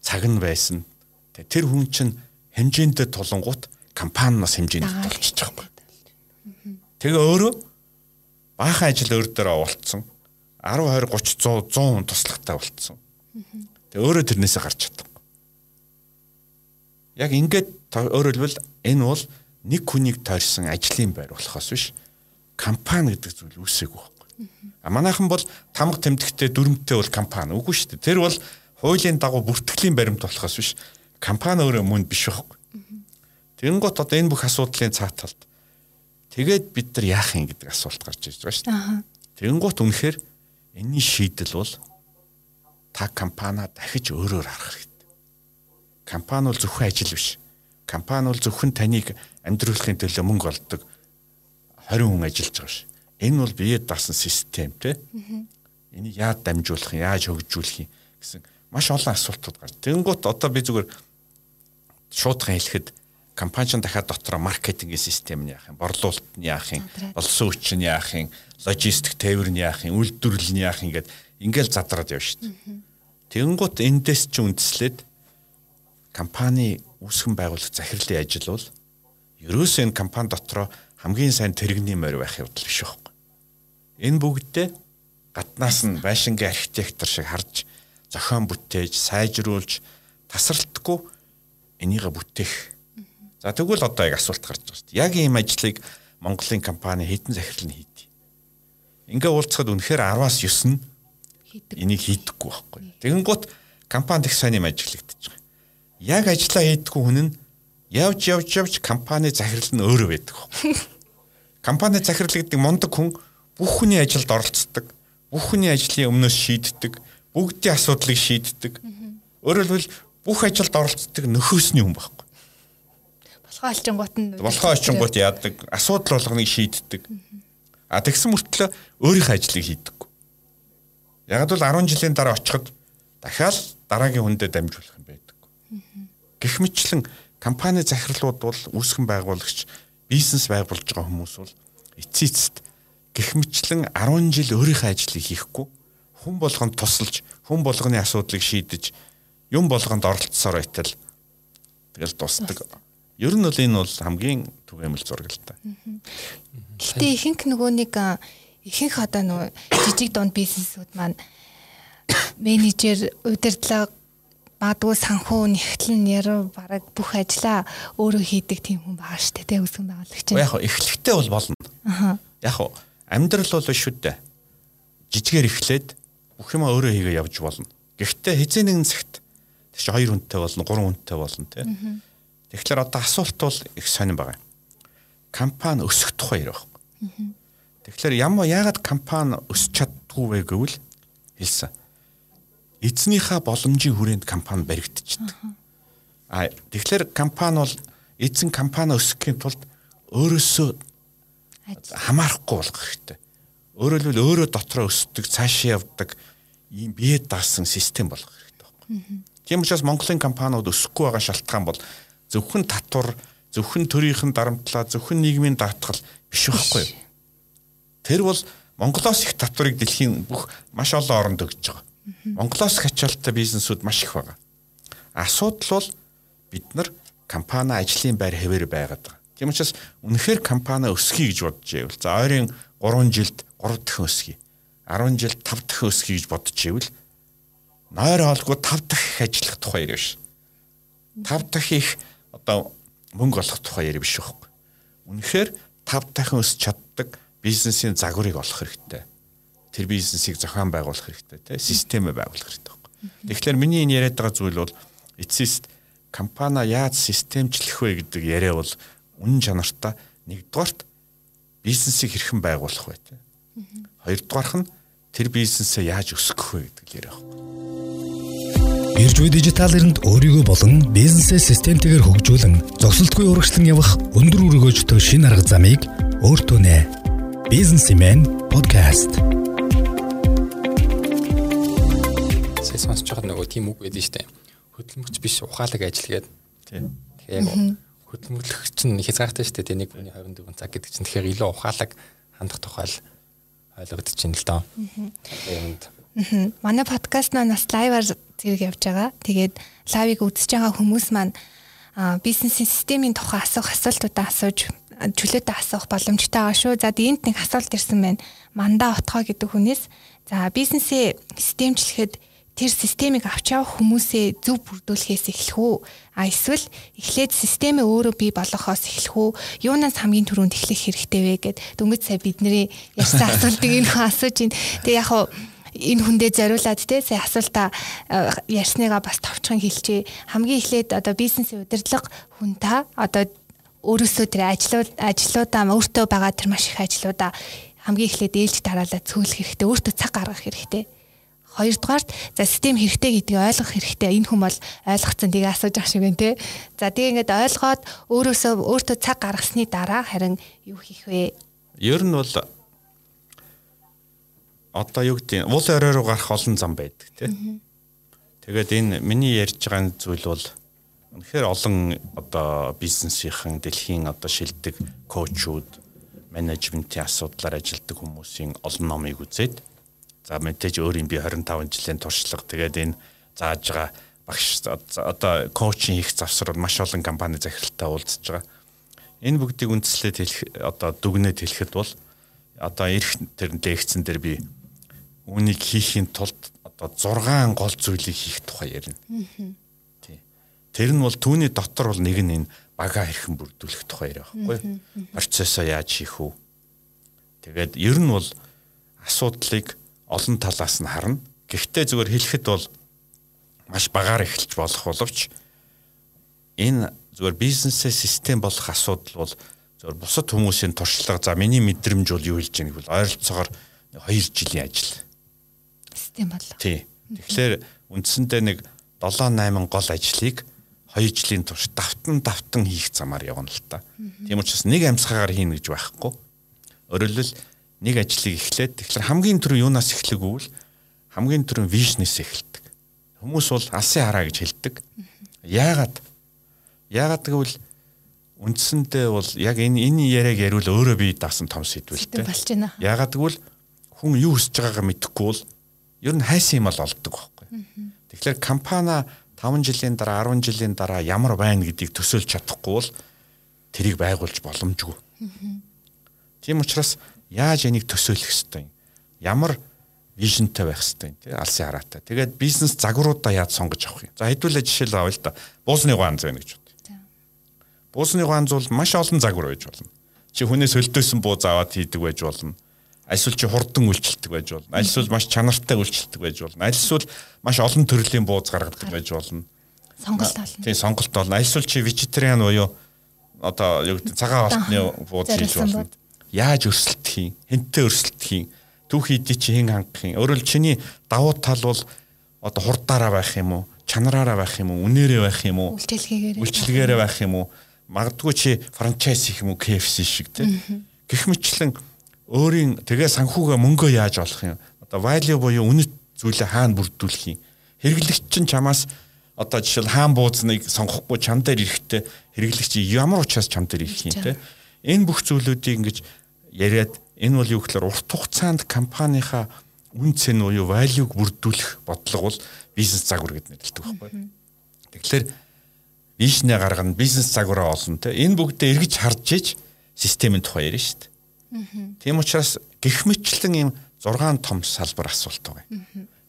Цаг нь байсан. Тэр хүн чинь хэмжээндээ тулангууд компаниас хэмжээнд толчиж байгаа юм. Тэгээ өөрөө баахан ажил өөр дээр оволцсон. 10 20 30 100 100 хүн туслагтай болцсон. Тэгээ өөрөө тэрнээсээ гарч чадсан. Яг ингээд хэлбэл энэ бол нэг хүнийг тойрсон ажлын байр болохоос биш компани гэдэг зүйл үүсээгүй байна. А манайхан бол тамга тэмдэгтэй дүрмтэй бол компани үгүй шүү дээ. Тэр бол хуулийн дагуу бүртгэлийн баримт болохоос биш компани өөрөө мөн биш байхгүй. Тэнгот одоо энэ бүх асуудлын цааталд тэгээд бид нар яах юм гэдэг асуулт гарч ирж байгаа шүү дээ. Тэнгот үнэхээр энэний шийдэл бол та компаниа дахиж өөрөөр харах хэрэгтэй. Компани бол зөвхөн ажил биш. Компани бол зөвхөн таныг амьдруулахын төлөө мөнгө олдог 20 хүн ажиллаж байгаа ш энэ бол биеэд дасан систем те. Энийг яаж дамжуулах юм, яаж хөгжүүлэх юм гэсэн маш олон асуултууд гарч. Тэнгуут одоо би зүгээр шуудхан хэлэхэд компани дахиад дотроо маркетингийн систем нь яах юм, борлуулалт нь яах юм, болсон хүч нь яах юм, логистик тээвэр нь яах юм, үйлдвэрлэл нь яах юм гээд ингээл задраад шүү дээ. Тэнгуут эндээс ч үндэслээд компани үүсгэн байгуулах захирлын ажил бол ерөөсөө энэ компани дотроо хамгийн сайн тэрэгний морь байх явдал биш байхгүй. Энэ бүгдээ гаднаас нь байшингийн архитектор шиг харж зохион бүтээж, сайжруулж тасралтгүй энийг бүтээх. За тэгвэл одоо яг асуулт гарч байгаа шүү дээ. Яг ийм ажлыг Монголын компани хэдэн захирал нь хийдэг. Ингээ уулзахад үнэхээр 10-аас 9 нь энийг хийдэггүй байхгүй. Тэгэнгუთ компани их сайн юм ажиглагдаж байгаа. Яг ажиллаа хийдэггүй хүн нь явж явж явж компани захирал нь өөрөө байдаг. <laughs> Компани захирал гэдэг мундаг хүн бүх хүний ажилд оролцдог, бүх хүний ажлын өмнөөс шийддэг, бүгдийн асуудлыг шийддэг. Өөрөөр хэлбэл бүх ажилд оролцдог нөхөөсний хүн байхгүй. Болохоо олчингууд нь болохоо олчингууд яадаг, асуудал болгоныг шийддэг. А тэгсэн мөртлөө өөрийнхөө ажлыг хийдэг. Яг бол 10 жилийн дараа очиход дахиад дараагийн хүндээ дамжуулах юм байдаг. Гэх мэтлэн компани захирлууд бол үүсгэн байгуулагч бизнес байгуулж байгаа хүмүүс бол эцээцэд гэх мэтлэн 10 жил өөрийнхөө ажлыг хийхгүй хүн болгонд тусалж хүн болгоны асуудлыг шийдэж юм болгонд оролцсоор байтал тэгэл тусдаг. Ер нь бол энэ бол хамгийн түгээмэл зураг л та. Гэтэ ихэнх нөгөө нэг ихэнх одоо нөгөө жижиг дунд бизнесүүд маань <coughs> менежер удирдлага магадгүй санхүү нэгтлэн яруу бараг бүх ажлаа өөрөө хийдэг тийм хүн байгаа шүү дээ үүсгэн байгуулагч. Яг эхлэхдээ бол болно. Аа. Яг амьдрал бол шүү дээ. Жижигээр эхлээд бүх юм өөрөө хийгээ явж болно. Гэхдээ хизээ нэгэн цагт чи хоёр хүнтэй болно, гурван хүнтэй болно тий. Тэгэхээр одоо асуулт бол их сонирн байгаа. Компани өсөх тухай ярих. Тэгэхээр ямар яагаад компани өсч чаддгүй вэ гэвэл хэлсэн. Эзнийхээ боломжийн хүрээнд компани баригдчихдаг. А тэгэхээр компани бол эзэн компани өсөхийн тулд өөрөөсөө хамаарахгүй болох хэрэгтэй. Өөрөөр хэлбэл өөрөө дотроо өсдөг, цаашаа явдаг ийм бие даасан систем болох хэрэгтэй. Тийм учраас Монголын компаниуд өсөхгүй байгаа шалтгаан бол зөвхөн татвар, зөвхөн төрийнхэн дарамтлаа, зөвхөн нийгмийн даатгал биш байхгүй юу? Тэр бол Монголоос их татварыг дэлхийн бүх маш олон оронд өгж байгаа. Монголоос хачаалттай бизнесүүд маш их байгаа. Асуудал бол бид нар компани ажлын байр хэвээр байгаад байгаа. Тийм учраас үнэхээр компани өсгий гэж бодож байвал за ойрын 3 жилд 3 дахин өсгий. 10 жилд 5 дахин өсгий гэж бодож байвал нойр олгүй 5 дахин ажиллах тухай ярив ш. 5 дахин их одоо мөнгө олох тухай ярив биш байхгүй. Үнэхээр 5 дахин өсч чаддаг бизнесийн загварыг олох хэрэгтэй. Тэр бизнесийг зохион байгуулах хэрэгтэй, тэ системээ байгуулах хэрэгтэй байхгүй. Тэгэхээр миний энэ яриад байгаа зүйл бол эцэст компани яаж системчлэх вэ гэдэг яриа бол үнэн чанартай нэгдүгээрт бизнесийг хэрхэн байгуулах вэ тэ. Хоёрдугаарх нь тэр бизнесээ яаж өсгөх вэ гэдэг яриа байхгүй. Ирж буй дижитал эринд өөрийгөө болон бизнесээ системтэйгээр хөгжүүлэн зогсолтгүй урагшлан явах өндөр өргөөжтэй шин арга замыг өөртөө нэ. Businessman podcast. Сая сонсож байгаа нөгөө тийм үг байдэн штэ. Хөдөлмөрч биш ухаалаг ажил гэдэг. Тийм. Тэгэхээр хөдөлмөрлөгч нь хязгаартай штэ. Тэ нэг хүний 24 цаг гэдэг чинь тэгэхээр илүү ухаалаг хандах тухай л ойлгогдож байна л доо. Энд Манай подкаст нас лайваар зэрэг явж байгаа. Тэгээд лайвыг үзэж байгаа хүмүүс маань бизнесийн системийн тухай асуух асуултуудаа асууж чөлөөтэй асуух боломжтой байгаа шүү. За энд нэг асуулт ирсэн байна. Мандаа отгоо гэдэг хүнээс за бизнесээ системчлэхэд тэр системийг авч явах хүмүүсээ зөв бүрдүүлэхээс эхлэх үү? А эсвэл эхлээд системээ өөрөө бий болгохоос эхлэх үү? Юунаас хамгийн түрүүнд эхлэх хэрэгтэй вэ гэд дөнгөж сая бидний ярьсан <laughs> асуултыг энэ хүн асууж байна. Тэгээ яг хаа энэ хүндээ зориулаад те сая асуулта э, ярьсныгаа бас товчхон хэлчихье. Хамгийн эхлээд одоо бизнесийн удирдлага хүн та одоо өөрөөсөө тэр ажлууд ажлуудаа өөртөө байгаа тэр маш их ажлуудаа хамгийн эхлээд ээлж дараалал цөөлөх хэрэгтэй. Өөртөө цаг гаргах хэрэгтэй. Хоёрдугаарт за систем хэрэгтэй гэдгийг ойлгох хэрэгтэй. Энэ хүн бол ойлгоцсон тийг асууж ах шиг байна те. За тэгээ ингээд ойлгоод өөрөөсөө өөртөө цаг гаргасны дараа харин юу хийх вэ? Ер нь бол одоо юу гэдэг уул орой руу гарах олон зам байдаг тий. Тэгээд энэ миний ярьж байгаа зүйл бол үнэхээр олон одоо бизнесийнхэн дэлхийн одоо шилдэг коучуд менежментийн асуудлаар ажилладаг хүмүүсийн олон номыг үзээд за мэдээж өөрийн би 25 жилийн туршлага тэгээд энэ зааж байгаа багш одоо коучинг хийх завсрал маш олон компани захиралтай уулзж байгаа. Энэ бүгдийг үндэслээд хэлэх одоо дүгнээд хэлэхэд бол одоо эрх тэр лекцэн дээр би үнийг хийхийн тулд одоо 6 гол зүйлийг хийх тухай ярина. Тий. Тэр нь бол түүний дотор бол нэг нь энэ бага хэрхэн бүрдүүлэх тухай яриа байхгүй. Процессоо яаж хийх вэ? Тэгээд ер нь бол асуудлыг олон талаас нь харна. Гэхдээ зүгээр хэлэхэд бол маш багаар эхэлж болох боловч энэ зүгээр бизнесээ систем болох асуудал бол зөвөр бусад хүмүүсийн туршлага за миний мэдрэмж бол юу хэлж байгааг бол ойролцоогоор 2 жилийн ажил систем боллоо. Тий. Тэгэхээр үндсэндээ нэг 7 8 гол ажлыг 2 жилийн турш давтан давтан хийх замаар явна л та. Тийм учраас нэг амьсгаагаар хийнэ гэж байхгүй. Өөрөлдөл нэг ажлыг эхлээд тэгэхээр хамгийн түрүү юунаас эхлэх үвэл хамгийн түрүү вижнээс эхэлдэг. Хүмүүс бол алсын хараа гэж хэлдэг. Яагаад? Яагаад гэвэл үндсэндээ бол яг энэ энэ яриаг яриул өөрөө би даасан том сэдвэлтэй. болж байна. Яагаад гэвэл хүн юу хүсэж байгаагаа мэдэхгүй бол ер нь хайсан юм л олддог байхгүй. Тэгэхээр компани 5 жилийн дараа 10 жилийн дараа ямар байна гэдгийг төсөөлж чадахгүй бол тэрийг байгуулж боломжгүй. Тийм учраас яаж энийг төсөөлөх ёстой юм? Ямар вижнтэй байх юм тий алсын хараатай. Тэгээд бизнес загваруудаа яаж сонгож авах юм? За хэдүүлээ жишээл авъя л да. Буусны гаанз байна гэж бод. Буусны гаанз бол маш олон загвар байж болно. Чи хүнээс хөлдөөсөн буу заавад хийдэг байж болно. Альсвал чи хурдан үйлчлдэг байж болно. Альсвал маш чанартай үйлчлдэг байж болно. Альсвал маш олон төрлийн бууз гаргадаг байж болно. Сонголт олно. Тийм сонголт болно. Альсвал чи вегетариан буюу одоо юу гэдэг цагаан алтны бууз хийж болно. Яаж өрсөлдөх юм? Хэнтэй өрсөлдөх юм? Түүх идэ чи хэн хангах юм? Өөрөөр чиний давуу тал бол одоо хурдаараа байх юм уу? Чанараараа байх юм уу? Үнээрээ байх юм уу? Үйлчлэгээр. Үйлчлэгээрээ байх юм уу? Магадгүй чи франчайз хийх юм уу? KFC шиг тийм. Гэх мэтлэн өөрийн тэгээ санхугаа мөнгөө яаж олох юм? Одоо value буюу үнэт зүйлээ хаана бүрдүүлэх юм? Хэрэглэгч чинь чамаас одоо жишээл хаан буузныг сонгохгүй чам дээр ирэхдээ хэрэглэгч ямар учраас чам дээр ирэх юм те энэ бүх зүйлүүдийг ингэж яриад энэ бол юу гэхээр урт хугацаанд компанийнхаа үн цэн буюу value-г бүрдүүлэх бодлого бол бизнес загвар гэд нэрлэдэг байхгүй. Тэгэхээр вишнэ гаргана, бизнес загвараа олно те. Энэ бүгдээ эргэж харж иж системийн тухай ярина шүү дээ. Тийм учраас гих мэтлэн ийм 6 том салбар асуулт байгаа.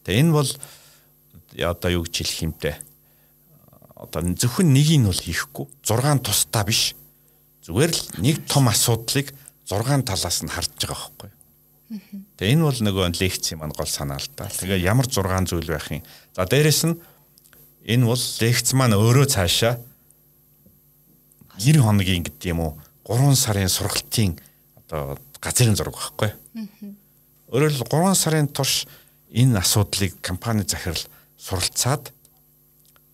Тэгээ энэ бол одоо юу гэж хэлэх юм те. Одоо зөвхөн нэгийг нь бол хийхгүй 6 тусдаа биш. Зүгээр л нэг том асуудлыг 6 талаас нь харж байгаа байхгүй. Тэгээ энэ бол нөгөө лекцийн маань гол санаа л да. Тэгээ ямар 6 зүйл байх юм. За дээрэс нь энэ бол лекц маань өөрөө цаашаа 90 хоногийн гэдэг юм уу 3 сарын сургалтын одоо газрын зураг байхгүй. Өөрөөр хэл 3 сарын турш энэ асуудлыг компани захирал суралцаад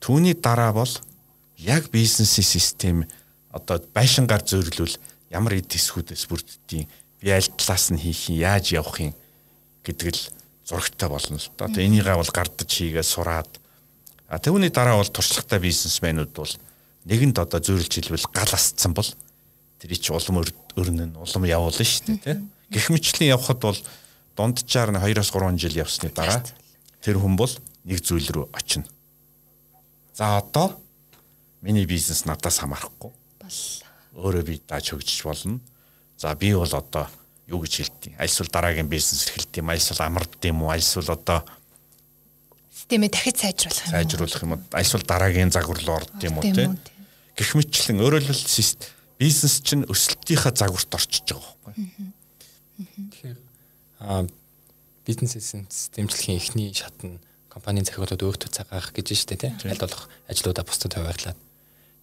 түүний дараа бол яг бизнесийн систем одоо байшингаар зөөрлөл ямар эд эсхүүдээс бүрддیں۔ Би аль талаас нь хийх юм, яаж явах юм гэдэг л зурагтай болно л доо. Одоо энийгээ бол гардаж хийгээ сураад а түүний дараа бол туршлагатай бизнесмэнүүд бол нэгэнд одоо зөөрлж хэлбэл гал асцсан бол тэр их улам өрнө нь улам явуулна шүү дээ тий. Гэх мэтлийн явхад бол дунджаар нь 2-оос 3 жил явсны дараа тэр хүн бол нэг зүйл рүү очино. За одоо миний бизнес надаас хамаарахгүй. Өөрөө би дааж хөгжиж болно. За би бол одоо юу гэж хэлдэг. Альсвал дараагийн бизнес эрхэлт юм, альсвал амард юм уу, альсвал одоо Системээ дахиж сайжруулах юм. сайжруулах юм уу, альсвал дараагийн загвар руу орд юм уу Тийм тийм. Гэх мэтчлэн өөрөөр хэлбэл бизнес чинь өсөлтийнхаа загварт орчиж байгаа байхгүй. Тэгэхээр аа бизнесийн системчлэгийн эхний шат нь компанийн захирлууд өөртөө цагаах гэж байна шүү дээ тийм. Аль болох ажлуудаа бусдад хуваарлаад.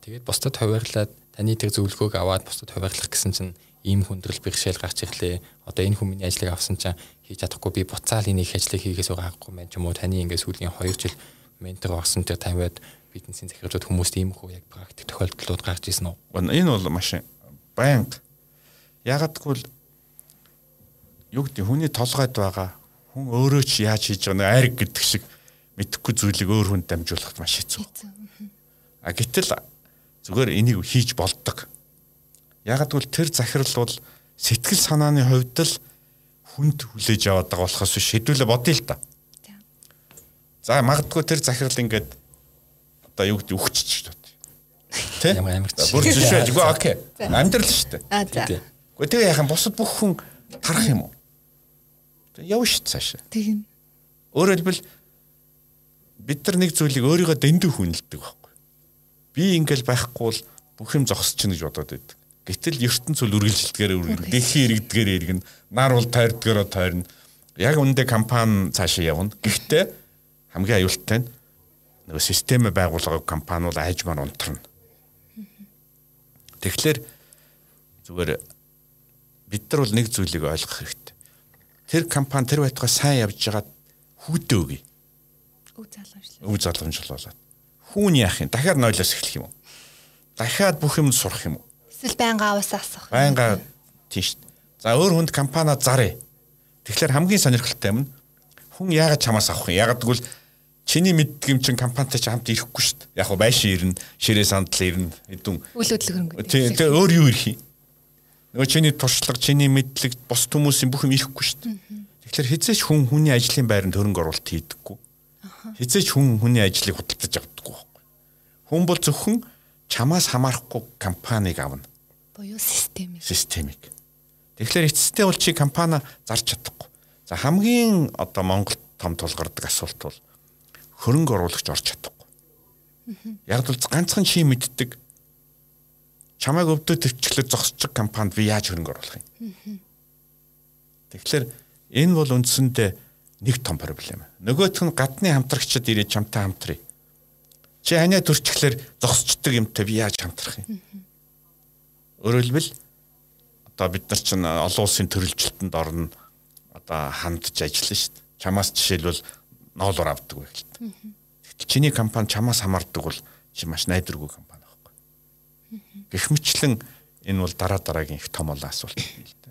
Тэгээд бусдад хуваарлаад таны тэр зөвлөгөөг аваад бусдад хуваарлах гэсэн чинь ийм хүндрэл бэрхшээл гарч ирлээ. Одоо энэ хүмүүний ажлыг авсан чинь хийж чадахгүй би буцаал энийг ажлыг хийгээс байгаагүй мэн ч юм уу таны ингээд сүүлийн 2 жил ментор орсон тэр тавиад бизнесийн захирлууд хүмүүст ийм хөө яг практик тохиолдлууд гарч ирсэн үү? Энэ бол маш байнга ягаад гэвэл юу гэдэг хүний толгойд байгаа хүн өөрөө ч яаж хийж байгаа нэг айрг гэдэг шиг мэдхгүй зүйлийг өөр хүнд дамжуулахад маш хэцүү. А гэтэл зүгээр энийг хийж болдог. Ягаад гэвэл тэр захирал бол сэтгэл санааны хувьд л хүнд хүлээж аваад байгаа болохоос хэдүүлээ бодъё л да. За магадгүй тэр захирал ингээд одоо юу гэдэг үхчихэж байна. Тэ? Ямар амарч. Бүр жишээ үгүй окей. Амьдрал шүү дээ. А за. Гэхдээ тэгээ яхан бусад бүх хүн тарах юм уу? Явна шүү дээ цаашаа. Тийм. Өөрөөр хэлбэл бид нар нэг зүйлийг өөрийгөө дэндүү хүнэлдэг байхгүй. Би ингээл байхгүй бол бүх юм зогсчихно гэж бодоод байдаг. Гэтэл ертөнц зүйл үргэлжилдгээр үргэлж дэлхийн иргэдгээр иргэн нар бол тойрдгороо тойрно. Яг үндэ компани цаашаа явна. Гэхдээ хамгийн аюултай нь нөгөө системээ байгуулгыг компани бол айжмаар унтарна. Тэгэхээр зүгээр бид нар бол нэг зүйлийг ойлгох хэрэгтэй. Тэр компани тэр байтугай сайн явж байгаад хүүтэ өгье. Өг залгамжлаа. Өв залгамжлуулаад. Хүүн яах юм? Дахиад нойлоос эхлэх юм уу? Дахиад бүх юм сурах юм уу? Эсвэл байнга аваас асах. Байнга тийш. За өөр хүнд компаниа зарыг. Тэгэхээр хамгийн сонирхолтой юм нь хүн яагаад чамаас авах юм? Яагаад гэвэл чиний мэддэг юм чин компанитай ч хамт ирэхгүй шүү дээ. Яг гоо байшин ирнэ, ширээ сандал ирнэ, хэдүүн. Үйл хөдлөх хөрөнгө. Тийм тэгээ өөр юу ирэх юм? Нөгөө чиний туршлага, чиний мэдлэг, бус хүмүүсийн бүх юм ирэхгүй шүү дээ. Тэгэхээр хизээч хүн хүний ажлын байранд хөрөнгө оруулалт хийдэггүй. Хизээч хүн хүний ажлыг худалдаж авдаггүй байхгүй. Хүн бол зөвхөн чамаас хамаарахгүй компанийг авна. Буюу системийг. Системийг. Тэгэхээр эцэстээ бол чи компани зарж чадахгүй. За хамгийн одоо Монголд том тулгардаг асуулт бол хөрөнгө оруулагч орж чадахгүй. Яг л ганцхан чи мэддэг чамайг өвдөө төвчлөж зогсчих компанид би яаж хөрөнгө оруулах юм? Тэгэхээр энэ бол үндсэндээ нэг том проблем. Нөгөөх нь гадны хамтрагчид ирээд чамтай хамтрая. Чи ханаа төрчихлөөр зогсчдөг юмтай би яаж хамтрах юм? Хэлбэл одоо бид нар чинь олон улсын төрөлжилтөнд орно одоо хандж ажиллана шүү дээ. Чамаас жишээлбэл ноолоор авдаг байх л та. Гэтэл чиний компани чамаас хамаардаг бол чи маш найдваргүй компани байхгүй. Гэх мэтлэн энэ бол дараа дараагийн их том олон асуулт юм л да.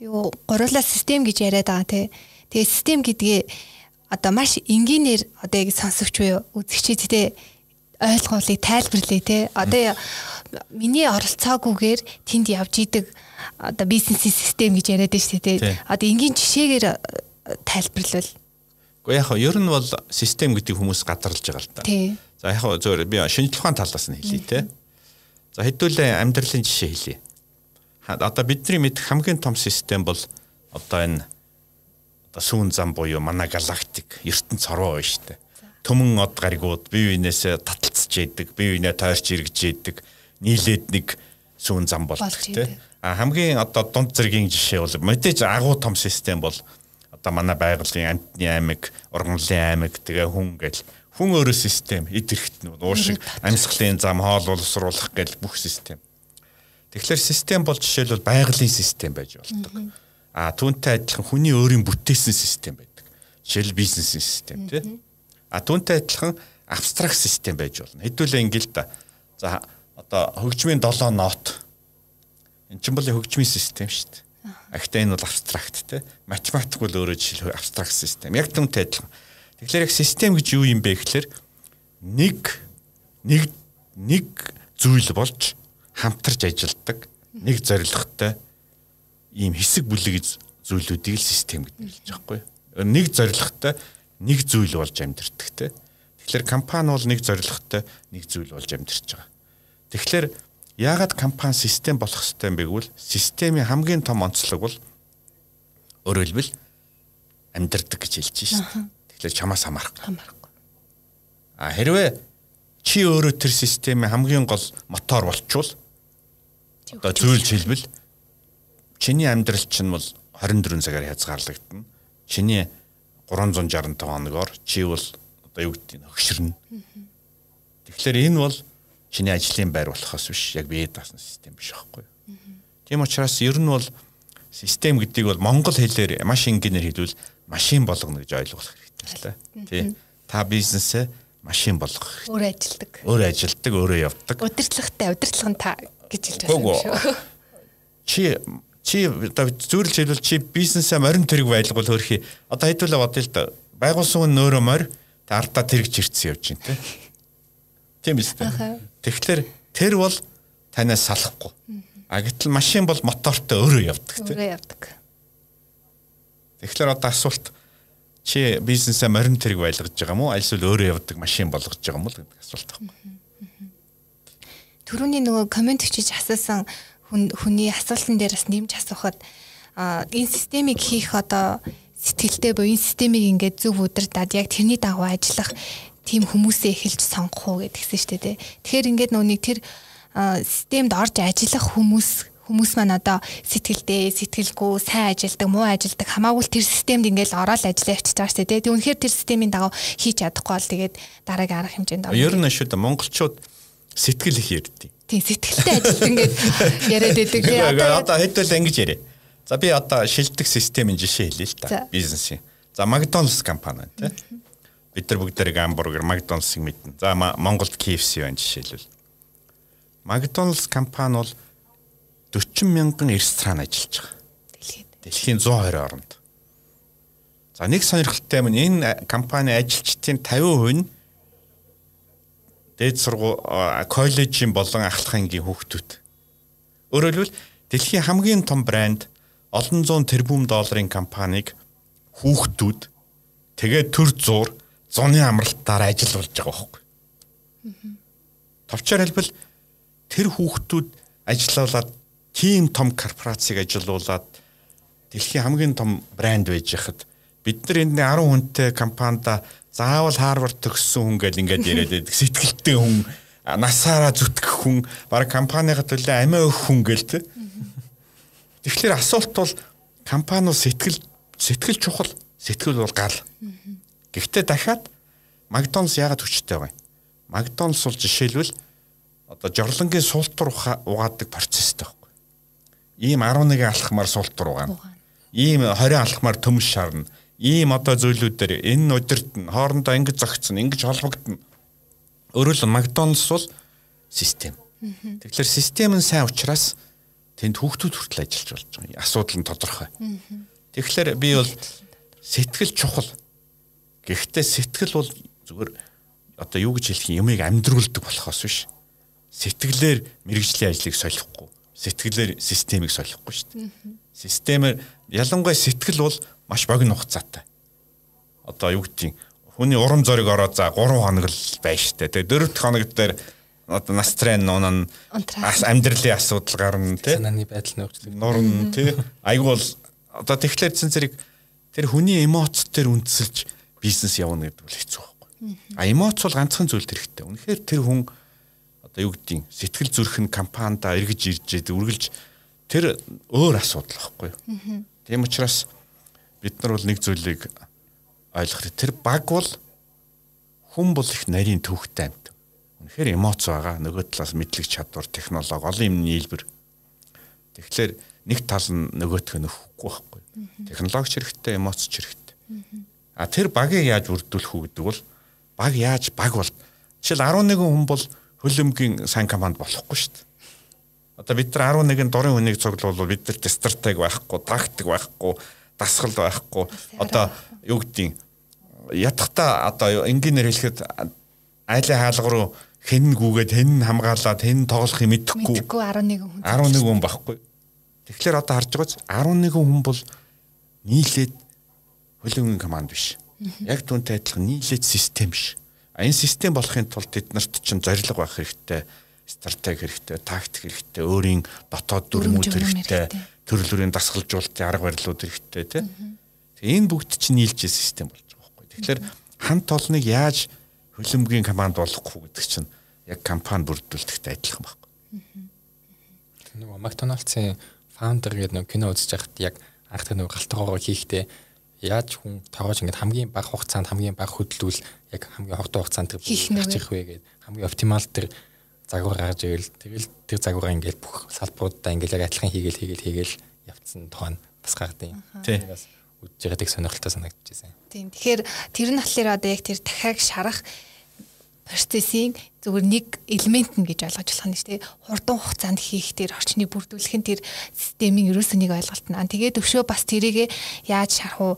Юу гурлаа систем гэж яриад байгаа тий. Тэгээ систем гэдгээ одоо маш энгийнээр одоо яг сонсогч буюу үзэгчид те ойлгоолыг тайлбарлая те одоо миний оролцоогүйгээр тэнд явж идэг одоо бизнесийн систем гэж яриад байна шүү дээ те одоо энгийн жишээгээр тайлбарлавал Гэхдээ яг ер нь бол систем гэдэг хүмүүс гадарлаж байгаа л да. За яг зөвөр би шинжлэх ухааны талаас нь хэлье те. За хэдүүлээ амьдралын жишээ хэлье. Одоо бидний мэдэх хамгийн том систем бол одоо энэ одоо сүүн зам буюу манай галактик ертөнц хорвоо байна шүү дээ. Төмөн од гаригууд бие биенээсээ таталцж яадаг, бие биенээ тойрч эргэж яадаг, нийлээд нэг сүүн зам болдог тийм. А хамгийн одоо дунд зэргийн жишээ бол мэдээж агуу том систем бол одоо манай байгалийн амтны аймаг, ургамлын аймаг тэгээ хүн гэл хүн өөрөө систем эд хэрэгт нь уушиг амьсгалын зам хоол боловсруулах гэл бүх систем. Тэгэхээр систем бол жишээлбэл байгалийн систем байж болдог. А түүнтэй адилхан хүний өөрийн бүтээсэн систем байдаг. Жишээл бизнесийн систем тий. А түүнтэй адилхан абстракт систем байж болно. Хэдүүлээ ингээл да. За одоо хөгжмийн 7 нот. Эн чинь бол хөгжмийн систем шүү дээ. Ахтай энэ бол абстракт тий. Математик бол өөрөө жишээл абстракт систем. Яг түүнтэй адилхан. Тэгэхээр яг систем гэж юу юм бэ гэхээр нэг нэг нэг зүйл болж хамтарч ажилладаг нэг зорилготой ийм хэсэг бүлэг зүйлүүдийг л систем гэдэг хэлж байгаа байхгүй. Нэг зорилготой нэг зүйл болж амьдэрдэг те. Тэгэхээр компани бол нэг зорилготой нэг зүйл болж амьдэрч байгаа. Тэгэхээр яагаад компани систем болох хэрэгтэй юм бэ гэвэл системийн хамгийн том онцлог бол өөрөөр хэлбэл амьдэрдэг гэж хэлж шээ. Тэгэхээр чамаас хамаарахгүй. Хамаарахгүй. А хэрвээ чи өөрөө тэр системийн хамгийн гол мотор болчвол одоо зүйлж хэлбэл чиний амьдрал чинь бол 24 цагаар хязгаарлагдана. Чиний 365 хоногоор чи бол одоо юу гэдэг нь хөшрөнө. Тэгэхээр энэ бол чиний ажлын байр болохоос биш яг бие даасан систем биш байхгүй юу. Тийм учраас ер нь бол систем гэдгийг бол монгол хэлээр маш энгийнээр хэлвэл машин болгоно гэж ойлгох хэрэгтэй л. Тий. Та бизнесээ машин болгох. Өөр ажилдаг. Өөр ажилдаг, өөрөө явдаг. Удирдлагатай, удирдлага нь та гэж хэлж байгаа юм шүү. <laughs> Чи чи одоо зүйрлж хэлвэл чи бизнесээ морин тэрэг байлгуул хөрхи одоо хэдүүлээ бодъё л да байгуулсан нь нөөрөө морь та ардаа тэрэгч ирсэн явж байна тийм биз дээ. Тэгэхээр тэр бол танаас салахгүй. А гэтэл машин бол мотортой өөрөө явдаг тийм. Өөрөө явдаг. Тэгэхээр одоо асуулт чи бизнесээ морин тэрэг байлгаж байгаа мó? Альсвал өөрөө явдаг машин болгож байгаа мó гэдэг асуулт байхгүй Төрөний нөгөө комент бичиж асуусан хүн хүний асуултан дээр бас нэмж асуухад энэ системийг хийх одоо сэтгэлтэй буюу энэ системийг ингээд зөв удирдаад яг тэрний дагуу ажиллах тийм хүмүүсээ эхэлж сонгох уу гэдгсэн шүү дээ. Тэгэхээр ингээд нүг тэр системд орж ажиллах хүмүүс хүмүүс маань одоо сэтгэлдээ сэтгэлгүй сайн ажилдаг муу ажилдаг хамаагүй тэр системд ингээл ороод ажиллаа явчихж байгаа шүү дээ. Тэг үнэхээр тэр системийн дагуу хийж чадахгүй бол тэгээд дараагийн арга хэмжээнд орно. Ер нь шүү дээ монголчууд сэтгэл их ярьдیں۔ Тийм сэтгэлтэй ажилт ингээд яриад байдаг. Одоо одоо хэдвэл ингэж яриа. За би одоо шилдэг системийн жишээ хэлье л та бизнесийн. За Макдоналдс компани тий. Бид нар бүгдээрээ гамбургер Макдоналдсыг мэднэ. За Монголд KFC байна жишээлбэл. Макдоналдс компани бол 40 мянган ресторан ажиллаж байгаа. Дэлхийд. Дэлхийн 120 орнд. За нэг сонирхолтой юм энэ компани ажилчдын 50% нь дээд сургууль коллежийн болон ахлах ангийн хүүхдүүд. Өөрөөр хэлбэл дэлхийн хамгийн том брэнд олон зуун тэрбум долларын компанийг хүүхдүүд тэгээ төр зур зуны амралтаар ажил болж байгаа байхгүй. Товчоор хэлбэл тэр хүүхдүүд ажиллаулаад тийм том корпорацийг ажилуулад дэлхийн хамгийн том брэнд байж хахад бид нар энд 10 хүнтэй компанида заавал Харвард төгссөн хүн гэж ингээд яриад байдаг. <laughs> Сэтгэлтэй хүн, насаараа зүтгэх хүн, баг компанийхад төлөө амиа өгөх хүн гээл тэ. Тэгэхээр асуулт бол компаниуд сэтгэл сэтгэл чухал, сэтгэл бол гал. Гэхдээ дахиад Макдоналдс яагаад хүчтэй юм? Макдоналдс бол жишээлбэл одоо жорлонгийн суултур угаадаг процесстэй байхгүй. Ийм 11 алхмаар суултур угаана. Ийм 20 алхмаар төмөс шарна ийм одоо зүйлүүдээр энэ өдөрт нь хоорондоо ингэж зогцсон, ингэж холбогдно. Өөрөөр хэлбэл Макдоналдс бол систем. Тэгэхээр систем нь сайн учраас тэнд хүүхдүүд хүртэл ажиллаж болж байгаа. Асуудал нь тодорхой. Тэгэхээр би бол сэтгэл чухал. Гэхдээ сэтгэл бол зүгээр одоо юу гэж хэлэх юм юмыг амьдруулдаг болохоос биш. Сэтгэлээр мэрэгжлийн ажлыг солихгүй. Сэтгэлээр системийг солихгүй шүү дээ. Системээр ялангуяа сэтгэл бол маш богино хугацаатай. Одоо юу гэдгийг хүний урам зориг ороод за 3 хоног л байна штэ. Тэгээ дөрөвт хоног дээр одоо настрын нуун амьдралын асуудал гарна тий. Санааны байдал нөхцөл нурн тий. Айгуул одоо тэгэхээр зэн зэрэг тэр хүний эмоц төр үндэслэж бизнес явна гэдэг бол хэцүү байхгүй. А эмоц бол ганцхан зүйл хэрэгтэй. Үнэхээр тэр хүн одоо юу гэдгийг сэтгэл зүрх нь компанида эргэж ирж үргэлж тэр өөр асуудал байхгүй. Тийм учраас бид нар бол нэг зүйлийг ойлгох. Тэр баг бол хүн бол их нарийн төвхтэй амьд. Үнэхээр эмоц байгаа. Нөгөө талаас мэдлэг чадвар, технологи, олон юм нийлбэр. Тэгэхээр нэг тал нь нөгөөх нь өөхгүй байхгүй. Технологич хэрэгтэй, эмоц ч хэрэгтэй. А тэр багийг яаж бүрдүүлэх үү гэдэг бол баг яаж баг бол жишээл 11 хүн бол хөлөмгийн сайн команд болохгүй шүү дээ. Одоо бид нар 11 дурын хүнийг цуглуулвал бид нар стратеги байхгүй, тактик байхгүй, дасгал байхгүй. Одоо юу гэдгийг ятгахта одоо энгийнээр хэлэхэд айлын хаалга руу хэн гүгээд хэн хамгаалаад хэн тоглох юм мэдэхгүй. Мэдхгүй 11 хүн. 11 хүн байхгүй. Тэгэхээр одоо харж байгаач 11 хүн бол нийлээд хөлөгийн команд биш. Яг түүнтэй адилхан нийлээд систем биш. А энэ систем болохын тулд тэд нарт чинь зорилго байх хэрэгтэй, стратеги хэрэгтэй, тактик хэрэгтэй, өөрийн дотоод дүрмүүд хэрэгтэй төрөл бүрийн дасгалжуулалтын арга барилууд хэрэгтэй тийм. Тэгээ энэ бүгд чинь нийлж систем болж байгаа байхгүй. Тэгэхээр хамт олныг яаж хөлөмгийн команд болгох вэ гэдэг чинь яг компани бүрдүүлэхтэй адилхан байхгүй. Нөгөө Макдоналдсын фаундер гэдэг нөгөө кино үзэж байхад яг анх тэр нөгөө галтгоогоо хийхдээ яаж хүн тоогооч ингээд хамгийн бага хугацаанд хамгийн бага хөдлөл яг хамгийн хурдан хугацаанд тэр хийх вэ гэдэг хамгийн оптимал тэр загвар гаргаж ивэл тэгэл тэр загвараа ингээд бүх салбаруудаа ингээд яг адилхан хийгээл хийгээл хийгээл явцсан тухайн бас гардыг. Тийм. Үдж байгаадыг сонирхолтой санагдчихсэн. Тийм. Тэгэхээр тэр нь болохоор одоо яг тэр дахиад шарах процессing зүгээр нэг элемент нь гэж ойлгож болох нь шүү дээ. Хурдан хугацаанд хийх тэр орчныг бүрдүүлэх нь тэр системийн ерөөсөө нэг ойлголт нь. Тэгээд өвшөө бас тэрийг яаж шарах уу?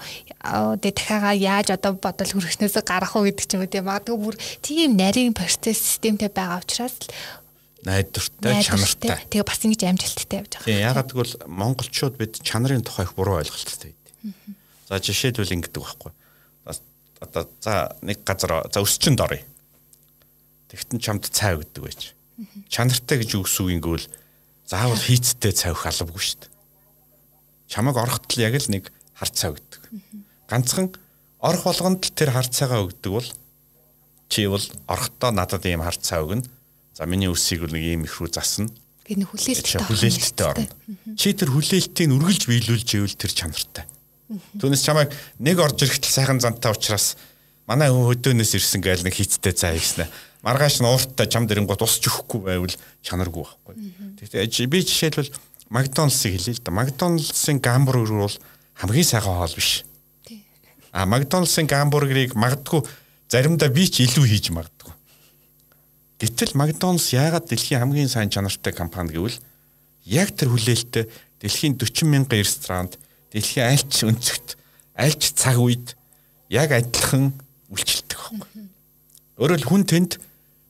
Тэгээ дахиагаа яаж одоо бодол хөргөчнөөс гарах уу гэдэг ч юм уу тийм. Магадгүй бүр тийм нарийн процесс системтэй байгаа учраас найдвартай, чанартай. Тэгээ бас ингэж амжилттай явж байгаа. Тийм. Ягаад гэвэл монголчууд бид чанарын тухай их буруу ойлголттой байдаг. За жишээлбэл ингэдэг байхгүй. Одоо за нэг газар за өсчөнд оръё Тэгтэн чамд цай өгдөг байж. Чанартай гэж үгс үг ингэвэл заавал хийцтэй цай өгөх албагүй шүү дээ. Чамаг орохтол яг л нэг хар цай өгдөг. Ганцхан орох болгонд л тэр хар цайгаа өгдөг бол чи бол орохдоо надад ийм хар цай өгнө. За миний үсийг бол нэг ийм их рүү засна. Гэнэ хүлээлттэй хүлээлттэй орно. Чи тэр хүлээлтийг үргэлж биелүүлж ивэл тэр чанартай. Түүнээс чамайг нэг орж ирэхдээ сайхан зантаа учраас манай хөдөөнөөс ирсэн гээл нэг хийцтэй цай хийснэ маргааш нь уурттай чам дэрэнгууд усч өгөхгүй байвал чанаргүй байхгүй. Тэгэхээр би жишээлбэл Макдоналдсыг хэлье л да. Макдоналдсын гамбургер бол хамгийн сайхан хоол биш. А Макдоналдсын гамбургерийг магадгүй заримдаа би ч илүү хийж магадгүй. Гэтэл Макдоналдс яагаад дэлхийн хамгийн сайн чанартай компани гэвэл яг тэр хүлээлттэй дэлхийн 40 мянган ресторанд дэлхийн аль ч өнцөгт альч цаг үед яг адилхан үйлчлдэг байхгүй. Өөрөөр хүн тэнд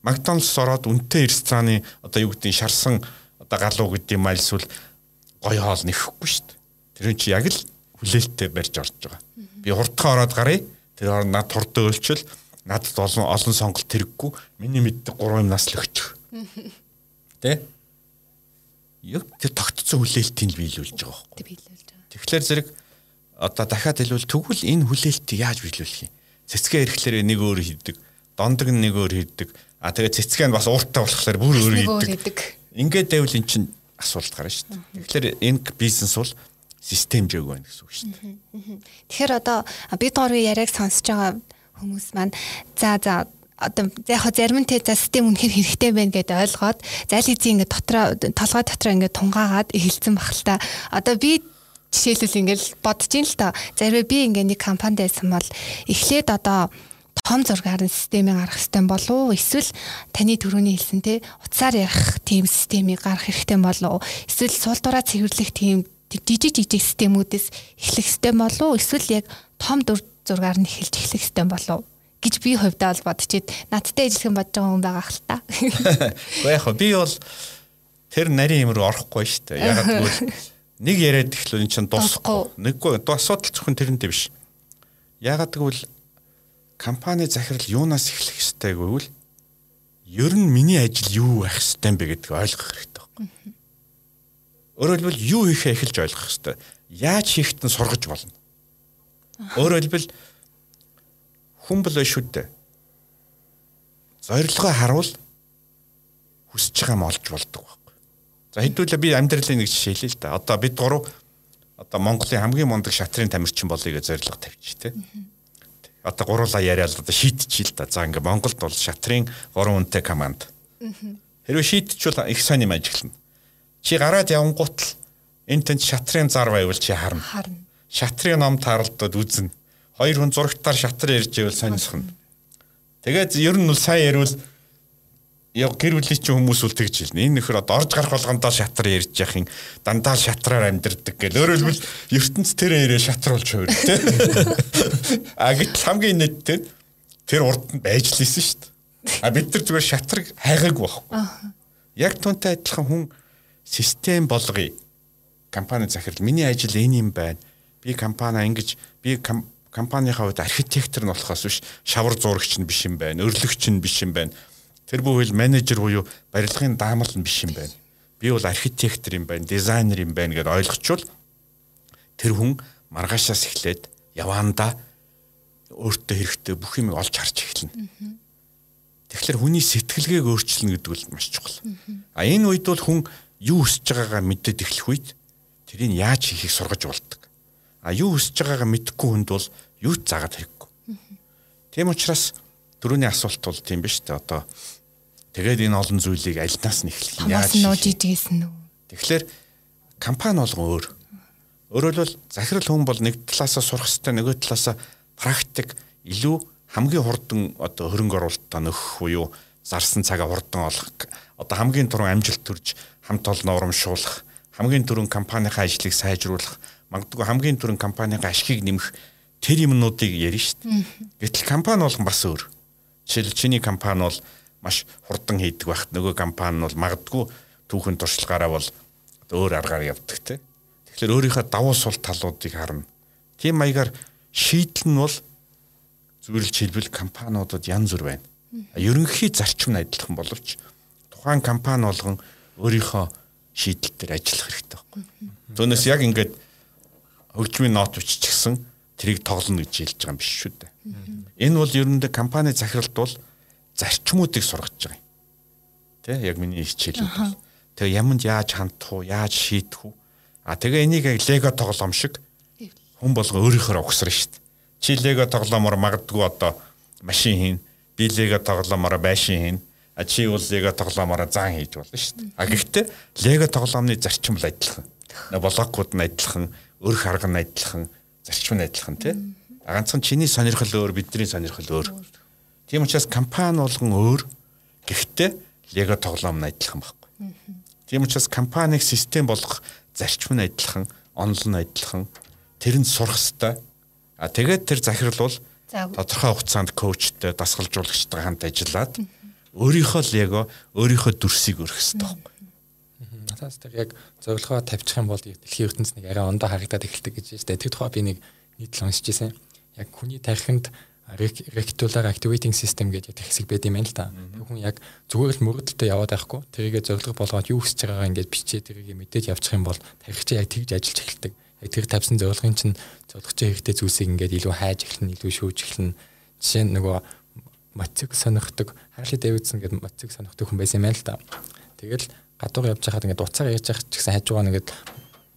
Макдоналдс ороод үнэтэй рестораны одоо юу гэдэг нь шарсан одоо галуу гэдэг юм аль эсвэл гоё хоол нэхэхгүй шүү дээ. Тэр нь чи яг л хүлээлттэй барьж орж байгаа. Би хурдхан ороод гарыг тэр орон над хурдан өөлчөл надад олон олон сонголт хэрэггүй миний мэддэг 3 юм нас <laughs> л өгчих. Тэ? Яг тэр тогтцсон хүлээлтийг биелүүлж байгаа байхгүй. биелүүлж байгаа. Тэгэхээр зэрэг одоо дахиад хэлбэл тэгвэл энэ хүлээлтийг яаж биелүүлэх юм? Цэцгээ ирэхлээр нэг өөр хийдэг, дондог нэг өөр хийдэг. А тэгээд цэцгээ нь бас ууртай болохоор бүр өөр хийдэг. Ингээд байвал эн чинь асуулт гарна шүү дээ. Тэгэхээр энэ бизнес бол системжээг байна гэсэн үг шүү дээ. Тэгэхээр одоо бид гурвын яриаг сонсож байгаа хүмүүс маань за за одоо яг хо зарим нь те за систем үнэхээр хэрэгтэй байна гэдээ ойлгоод зайл эзэн ингээд дотроо толгой дотроо ингээд тунгаагаад эхэлсэн бах л та. Одоо би жишээлбэл ингээд бодож ин л та. Зарим би ингээд нэг компанид байсан бол эхлээд одоо том зургаар нь системийг гаргах хэрэгтэй болов эсвэл таны төрөний хэлсэн те утсаар ярих тийм системийг гаргах хэрэгтэй болов эсвэл суулдураа цэвэрлэх тийм жижиг жижиг системүүдээс эхлэх систем болов эсвэл яг том дүр зургаар нь эхэлж эхлэх систем болов гэж би хувьдаа бол бодчихэд надтай ажиллах бодож байгаа хүн байгаа хэл та. <laughs> Гэхдээ яг би бол тэр нарийн юм руу орохгүй шүү дээ. Яг тэгвэл <laughs> нэг яриад эхлүүл эн чинь дуусахгүй. Нэггүй асуудал зөвхөн тэрнтэй биш. Ягаад гэвэл компани захирал юунаас эхлэх ёстой гэвэл ер нь миний ажил юу байх ёстой юм бэ гэдгийг ойлгох хэрэгтэй байхгүй. Өөрөөр хэлбэл юу хийхээ эхэлж ойлгох ёстой. Яаж хийхэд нь сургаж болно. Өөрөөр хэлбэл хүн бол шүү дээ. Зорилгоо харуул хүсэж байгаа юм олж болдог байхгүй. За хэдүүлээ би амьдралын нэг жишээ хэлье л да. Одоо бид гурав одоо Монголын хамгийн мундаг шатрын тамирчин болъё гэж зорилго тавьчих тий. Одоо гурлаа яриад одоо шийдчихээ л да. За ингээ Монголд бол шатрын 3 үнэтэй команд. Хэрвээ шийдчихвэл их сайн юм ажиглана. Чи гараад явангуут л энэ тэнд шатрын зар байвал чи харна. Харна. Шатрын ном тааралдад үзнэ. Хоёр хүн зурагтаар шатар ярьж байвал сонирхно. Тэгээд ер нь бол сайн ярил яг гэр бүлийн чинь хүмүүс үл тэгж хэлнэ. Энэ нөхөр одоо орж гарах болгондоо шатар ярьж яхин дандаа шатраар амьдэрдэг гэл. Өөрөөр хэлбэл ертөнц тэр ярээ шатар болж хувир тэ. <laughs> А гэтэл хамгийн нийттэй тэр урд нь байж л исэн шүү дээ. А бид нар зүгээр шатрыг хайгаагүй байхгүй. Яг түнтэй адилхан хүн систем болгоё. Компани захирал миний ажил энэ юм байна. Би компани ингэж би ком- компанийнхаа хувьд архитектор нь болохоос биш шавар зурагч нь биш юм байна. Өрлөгч нь биш юм байна. Тэр бүхэл менежер буюу барилгын даамал нь биш юм байна. Би бол архитектор юм байна, дизайнер юм байна гэдээ ойлгочвол тэр хүн маргаашаас эхлээд яваандаа өөртөө хэрэгтэй бүх юм олж харж эхэлнэ. Тэгэхээр хүний сэтгэлгээг өөрчилнө гэдэг бол маш чухал. А энэ үед бол хүн юу хүсэж байгаагаа мэдээд эхлэх үед тэрийг яаж хийхийг сургаж болдог. А юу хүсэж байгаагаа мэдэхгүй хүнд бол юу ч заагаад хэрэггүй. Тийм учраас дөрөвний асуулт бол тийм биш үү? Одоо тэгээд энэ олон зүйлийг альнаас нь эхлэх юм Хамаас нь нууж ижигсэн үү? Тэгэхээр компани болгон өөр. Өөрөөр хэлбэл захирал хүн бол нэг талаасаа сурах хэрэгтэй, нөгөө талаасаа практик илүү хамгийн хурдан одоо хөрөнгө оруулалтаа нөхөх буюу зарсан цагаа хурдан олох. Одоо хамгийн түрүүн амжилт төрж хамт олноо урамшуулах, хамгийн түрүүн компанийнхаа ажлыг сайжруулах, магадгүй хамгийн түрүүн компанийнхаа ашгийг нэмэх тэр юмнуудыг ярина шүү дээ. Гэтэл компани болгон бас өөр. Жишээл чиний компани бол маш хурдан хийдэг байхад нөгөө компани бол магадгүй түүхэн туршлагаараа бол өөр аргаар явдаг те. Тэгэхээр өөрийнхөө давуу сул талуудыг харна. Тийм маягаар шийдэл нь бол зөвлөж хэлбэл компаниудад янз бүр байна. Ерөнхий зарчим нь адилхан боловч тухайн компани болгон өөрийнхөө шийдэл дээр ажиллах хэрэгтэй байхгүй. Түүнээс яг ингээд хөгжмийн нот биччихсэн тэрийг тоглоно гэж хэлж байгаа юм биш шүү дээ. Энэ бол ерөнхийдөө компани захиралд бол зарчмуудыг сургаж байгаа юм. Тэ яг миний хичээлүүд бол. Тэгээ яманд яаж хандах уу, яаж шийдэх үү? А тэгээ энийг яг лего тоглоом шиг хүн болго өөрийнхөө шүү дээ. Чи лего тоглоомоор магадгүй одоо машин хийн, би лего тоглоомоор байшин хийн. А чи бол лего тоглоомоор зан хийж болно дээ. А гэхдээ лего тоглоомны зарчим бол адилхан. Блокууд нь адилхан, өр харга нь адилхан, зарчим нь адилхан тий. А ганцхан чиний сонирхол өөр, бидний сонирхол өөр. Тийм учраас компани болгон өөр. Гэхдээ лего тоглоом нь адилхан байхгүй. Тийм учраас компаниг систем болгох зарчим нь адилхан, онол нь адилхан. Тэр нь сурах хэвээр. А тэгээд тэр захирал бол тодорхой хугацаанд коучтой, дасгалжуулагчтай хамт ажиллаад өөрийнхөө лего, өөрийнхөө дүрсийг өргөх хэрэгтэй байхгүй. Надаас тэр яг зөвлөгөө тавьчих юм бол дэлхийн ертөнцийн нэг арай ондоо харагдаад эхэлдэг гэж байна. Тэр тухай би нэг нийтлэл уншиж байсан. Яг хүний тархинд reticular activating system гэдэг хэсэг байд юм байна л та. Хүн яг зүгээр л мөрөдөлтөд яваад байхгүй. Тэрийгэ зорилго болгоод юу хүсэж байгаагаа ингээд бичээ тэрийгэ мэдээж явчих юм бол тархи чинь яг тэгж ажиллаж эхэлдэг. Яг тэр тавьсан зорилгын чинь зорилгочтой хэрэгтэй зүйлсийг ингээд илүү хайж эхэлнэ, илүү шүүж эхэлнэ. Жишээ нь нөгөө мотив сонирхдаг, Харли Дэвидсон гэдэг мотив сонирхдаг хүн байсан юм байна л та. Тэгэл гадуур явж байхад ингээд уцаар ярьж байгаа ч гэсэн хажуугаа нэгэд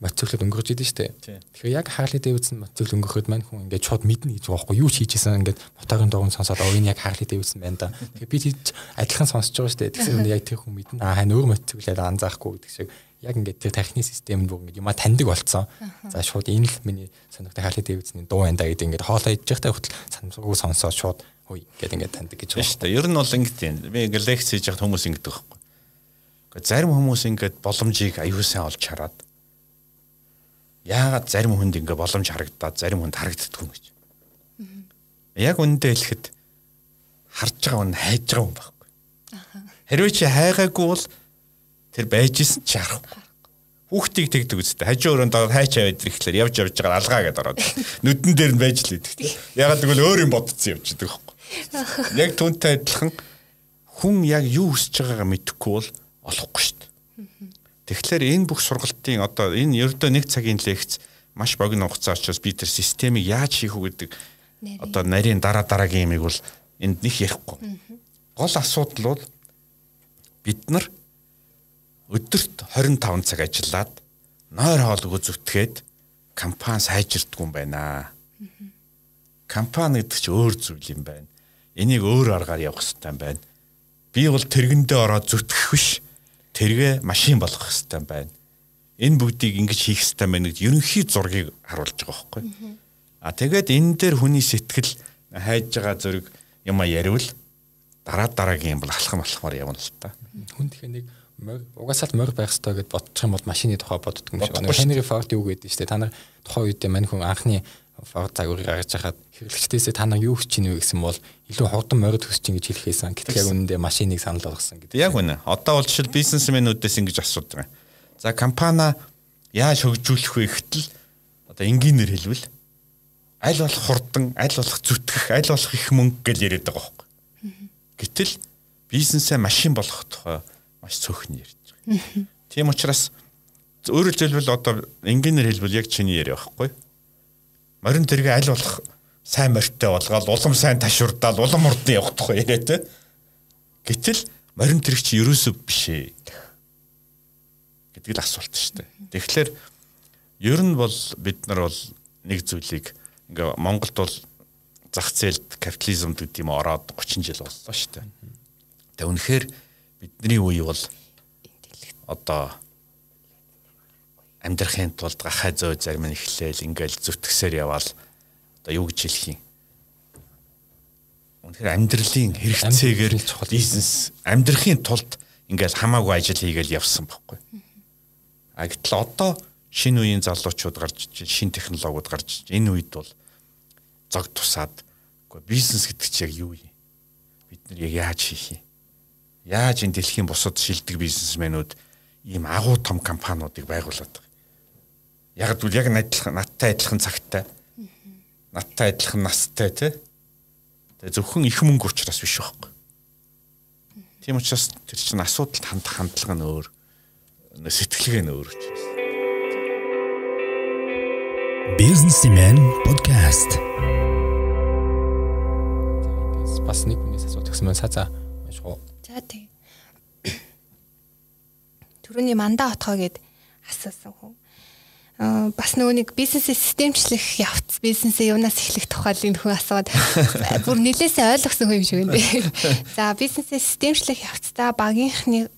мотивлоод өнгөрч идэв штэ. Тэгэхээр яг Харли Дэвидсон мотивл өнгөрөхөд мань хүн ингээд шууд мэднэ гэж байгаа байхгүй юу ч хийжсэн ингээд моторын дугуйн сонсоод оо энэ яг Харли Дэвидсон байна да. Тэгэхээр би тийж адилхан сонсож байгаа штэ. Тэгсэн нь яг тэр хүн мэднэ. Аа хань өөр мотивлээд анзаахгүй гэдэг шиг яг ингээд тэр тархины систем бүр ингээд юма таньдаг болцсон. За шууд энэ л миний сонирхдаг Харли Дэвидсны дуу байна да гэдэг ингээд хоолоо идэж байхдаа хүртэл санамсаргүй сонсоод шууд хөөе гэдэг ингээд таньдаг гэж Тийм шүү дээ. Ер нь бол ингэж юм. Би ингээд лекц хийж байхад хүмүүс ингэдэг байхгүй. Гэхдээ зарим хүмүүс ингээд боломжийг аюул сайн олж хараад яагаад зарим хүнд ингээд боломж харагдаад зарим хүнд харагддаггүй юм гэж. Яг үндэ хэлэхэд харж байгаа хүн хайж байгаа хүн байхгүй. Хэрвээ чи хайгаагүй бол тэр байжсэн ч харахгүй. Хүүхдийг тэгдэг үстэй. Хажуу өрөөнд хайч аваад ирэхлээр явж явж байгаа алгаа гэдээ ороод нүдэн дээр нь байж л идэг. Ягаад гэвэл өөр юм бодсон явж идэг байхгүй. Яг түнтэй адилхан хүн яг юу хүсэж байгаагаа мэдэхгүй бол олохгүй шүү. Тэгэхээр энэ бүх сургалтын одоо энэ ердөө нэг цагийн лекц маш богино хугацаа учраас би тэр системийг яаж хийх үү гэдэг одоо нарийн дараа дараагийн юмыг бол энд нэг ярихгүй. Гол асуудал бол бид нар өдөрт 25 цаг ажиллаад нойр хоолойгоо зүтгээд компани сайжирдгүй юм байна. Компани гэдэг чинь өөр зүйл юм байна. Энийг өөр аргаар явах хэрэгтэй юм байна. Би бол тэргэндээ ороод зүтгэх биш. Тэргээ машин болгох хэрэгтэй байна. Энэ бүгдийг ингэж хийх хэрэгтэй байна гэж ерөнхий зургийг харуулж байгаа байхгүй. А тэгээд энэ дээр хүний сэтгэл хайж байгаа зүрэг юм а яривал дараа дараагийн юм бол алхам алхмаар явна л та. хүн тэгэхээр нэг морь угаасаа л морь байх хэрэгтэй гэд бодчих юм бол машины тухай боддог юм шиг. Henry Ford юу гэдэг нь шүү дээ. Та нар тухайн үед мань хүн анхны Ford загварыг гаргаж хахад хэрэглэгчдээсээ та нар юу хийж чинь вэ гэсэн бол илүү хурдан морь төсч чинь гэж хэлэхээсэн. Гэтэл яг үнэндээ машиныг санал болгосон гэдэг. Яг үнэ. Одоо бол жишээл бизнесмэнүүдээс ингэж асуудаг. За компани яаж хөгжүүлэх вэ гэхтэл одоо энгийнээр хэлвэл аль болох хурдан, аль болох зүтгэх, аль болох их мөнгө гэж яриад байгаа байхгүй. Гэтэл бизнесээ машин болгох тухай маш цөөхөн ярьж байгаа. <laughs> Тийм учраас өөрөөр хэлбэл одоо энгийнээр хэлбэл яг чиний яриа байхгүй. Морин тэргээ аль болох сайн морьтой болгоод улам сайн ташурдаал улам урдан явах тухай яриа тэ. Гэтэл морин тэрэг чи ерөөсөө биш ээ гэдэг л асуулт шүү дээ. Тэгэхээр ер нь бол бид нар бол нэг зүйлийг ингээ Монголд бол зах зээлд капитализм гэдэг юм ороод 30 жил боллоо шүү дээ. Тэгээ үнэхээр бидний үе бол одоо амьдрахын тулд гахай зөө зарим нь эхлээл ингээл зүтгэсээр яваал одоо юу гэж хэлэх юм. Үнэхээр амьдралын хэрэгцээгээр бизнес амьдрахын тулд ингээл хамаагүй ажил хийгээл явсан байхгүй. А гэтэл одоо шинэ үеийн залуучууд гарч иж шинэ технологиуд гарч иж энэ үед бол зог тусаад үгүй бизнес гэдэг чинь яг юу юм? Бид нар яг яаж хийх юм? Яаж энэ дэлхийн бусад шилдэг бизнесмэнүүд ийм агуу том компаниудыг байгуулад байгаа. Яг л яг адилхан надтай адилхан цагтай. Надтай адилхан настай тий. Тэгээ зөвхөн их мөнгө учраас биш байхгүй. Тийм учраас тэр чинь асуудалд хандах хандлага нь өөр. Сэтгэлгээ нь өөр ч юм. Businessman podcast. Бас нэг хүнээс гэсэн мэн сацаа уншгаа. За тий. <coughs> Төрөний мандаа отгоо гэд асуусан хүн. Аа бас нөгөө нэг бизнесээ системчлэх явц бизнесээ юунаас эхлэх тухайлын хүн асууад <laughs> бүр нэлээсээ ойлгосон хүн юм шиг байна. <laughs> За бизнесээ системчлэх явцдаа багийнхны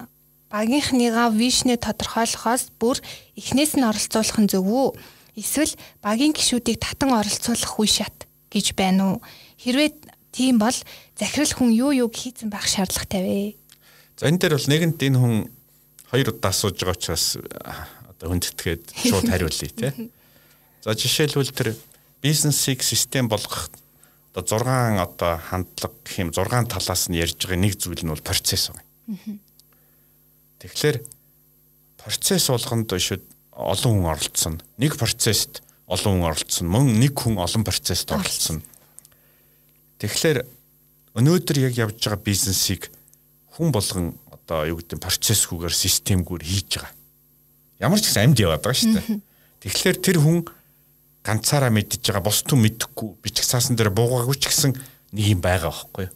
багийнхныгаа вишнээ тодорхойлохоос бүр эхнээс нь оролцуулах нь зөв үү? Эсвэл багийн гишүүдийг татан оролцуулах үе шат гэж байна уу? Хэрвээ тийм бол захирал хүн юу юуг хийцэн байх шаардлагатай вэ? За энэ дээр бол нэгэнт энэ хүн хоёр удаа асууж байгаа учраас хүндэтгээд шууд хариулъя те. За жишээлбэл тэр бизнесийг систем болгох одоо 6 одоо хандлага гэх юм 6 талаас нь ярьж байгаа нэг зүйл нь бол процесс байна. Тэгэхээр процесс болгонд шүүд олон хүн оролцсон. Нэг процессд олон хүн оролцсон. Мөн нэг хүн олон процессд оролцсон. Тэгэхээр өнөөдөр яг явж байгаа бизнесийг хүн болгон одоо юу гэдэг процессгүйгээр системгүйгээр хийж байгаа. Ямар ч гэсэн амьд яваад байгаа шүү дээ. Тэгэхээр тэр хүн ганцаараа мэдж байгаа бус түн мэдэхгүй бичих цаасан дээр буугаагүй ч гэсэн нэг юм байгаа байхгүй юу.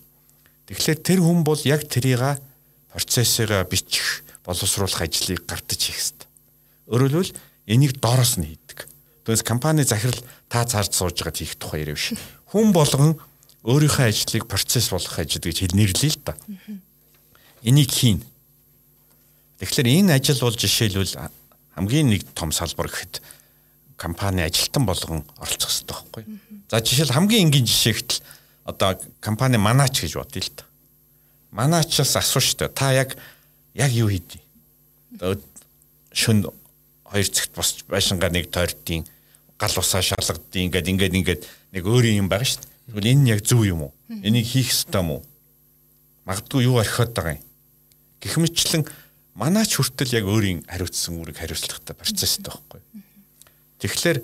Тэгэхээр тэр хүн бол яг тэрийг процессыг бичих боловсруулах ажлыг гартаж хийх хэрэгтэй. Хэлбэл энийг доороос нь хийдэг. Түүнээс компани захирал та цаард сууж байгаад хийх тухай яриа биш. Хүн болгон өөрийнхөө ажлыг процесс болгох ажил гэж хэлнэрлээ л да. Энийг хийн. Тэгэхээр энэ ажил бол жишээлбэл хамгийн нэг том салбар гэхэд компани ажилтан болгон оролцох хэрэгтэй байхгүй. За жишээл хамгийн энгийн жишээ гэтэл одоо компани манаач гэж бодъё л та. Манаачаас асуу штэ та яг яг юу хийдий? Одоо шөн хоёр цагт босч байшингаа нэг тойрдیں۔ гал усаа шалгадیں۔ ингээд ингээд ингээд нэг өөр юм байгаа штэ. Тэгвэл энэ нь яг зөв юм уу? Энийг хийх ёстой юм уу? Магадгүй юу орхиод байгаа юм. Гэхмэчлэн манаач хүртэл яг өөрийн хариуцсан үүрэг хариуцлагатай процесстэй байхгүй. Тэгэхээр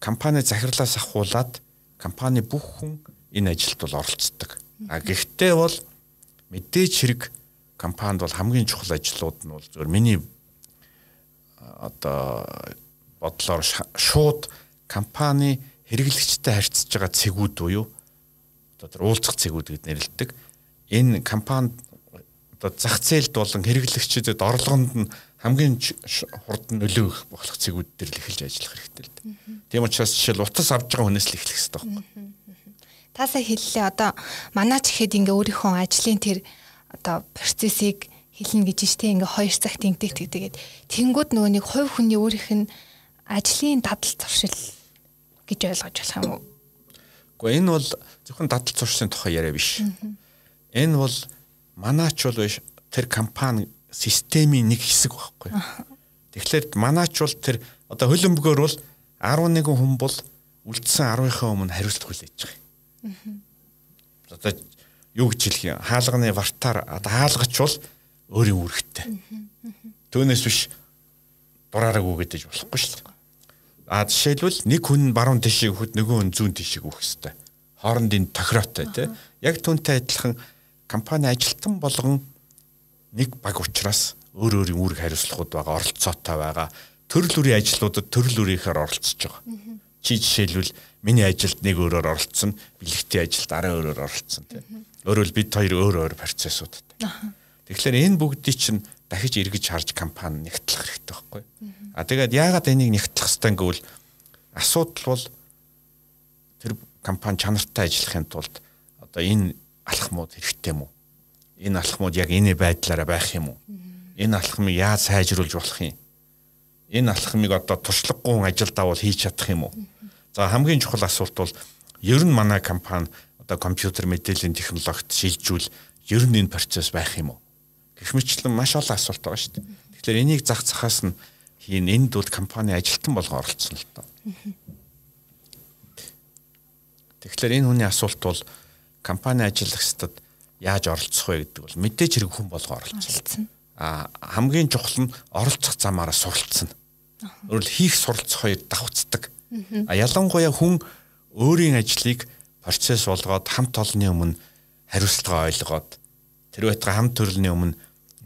компани захирлаас ахуулаад компани бүх хүн энэ ажилд бол оролцдог. А гэхдээ бол мэдээж хэрэг компанид бол хамгийн чухал ажлууд нь бол зөвөр миний одоо бодлоор шууд компани хэрэглэгчтэй харьцаж байгаа цэгүүд буюу одоо тэр уулзах цэгүүд гэд нэрлэдэг. Энэ компанид одоо зах зээлд болон хэрэглэгчдэд орлогонд нь хамгийн хурдан нөлөө өгөх болох цэгүүд дээр л эхэлж ажиллах хэрэгтэй л дээ. Тийм учраас жишээл утас авж байгаа хүнээс л эхлэх хэрэгтэй байхгүй. Таасаа хэллээ одоо манаач гэхэд ингээ өөрийнхөө ажлын тэр одоо процессыг хэлнэ гэж штэ ингээ хоёр цагт интэг тэгдэгээд тэнгууд нөгөө нэг хувь хүний өөрийнх нь ажлын дадал зуршил гэж ойлгож болох юм уу? Гэхдээ энэ бол зөвхөн дадал зуршилын тухай яриа биш. Энэ бол манаач бол биш тэр компани системийн нэг хэсэг байхгүй. Тэгэхээр манаач бол тэр одоо хөлбөмбөгөр бол 11 хүн бол үлдсэн 10-ийнхаа өмнө хариуцлага хүлээж байгаа. Одоо юу гэж хэлэх юм хаалганы вартаар хаалгач бол өөрийн үүрэгтэй. Түүнээс биш дураараагүй гэдэж болохгүй шүү дээ. А жишээлбэл нэг хүн баруун тишийг өгөхөд нөгөө хүн зүүн тишийг өгөх хэрэгтэй. Хоорондын тохироотой тий. Яг түүнтэй адилхан компани ажилтан болгон нэг баг учраас өөр өөрийн үүрэг хариуцлагууд байгаа, оролцоотой байгаа. Төрөл бүрийн ажлуудад төрөл бүрийнхээр оролцож байгаа. Чи жишээлбэл миний ажилд нэг өөрөөр оролцсон, бэлэгтийн ажилд арай өөрөөр оролцсон тий. Өөрөөр бид хоёр өөр өөр процессуудтай. Тэгэхээр энэ бүгдийг чинь дахиж эргэж харж компани нэгтлэх хэрэгтэй байхгүй. А тэгээд яагаад энийг нэгтлэх хэрэгтэй гэвэл асуудал бол тэр компани чанартай ажиллахын тулд одоо энэ алхмууд хэрэгтэй уу? Энэ алхмууд яг энэ байдлаараа байх юм уу? Энэ алхмыг яаж сайжруулж болох юм? Энэ алхмыг одоо туршлагагүй ажил давал хийж чадах юм уу? За хамгийн чухал асуулт бол ер нь манай компани одоо компьютер мэдээллийн технологид шилжүүл ер нь энэ процесс байх юм уу? Гэх мэтлэн маш олон асуулт байгаа шүү дээ. Тэгэхээр энийг зах цахаас нь хийн энд бол компани ажилтан болго оролцсон л тоо. Тэгэхээр энэ хүний асуулт бол компани ажиллагчдад яаж оролцох вэ гэдэг бол мэдээж хэрэг хүн болго оролцсон. А хамгийн чухал нь оролцох замаараа суралцсан. Өөрөлд хийх суралцах хоёр давхцдаг. А ялангуяа хүн өөрийн ажлыг процесс болгоод хамт олонны өмнө хариуцлага ойлгоод тэр байтга хамт төрөлний өмнө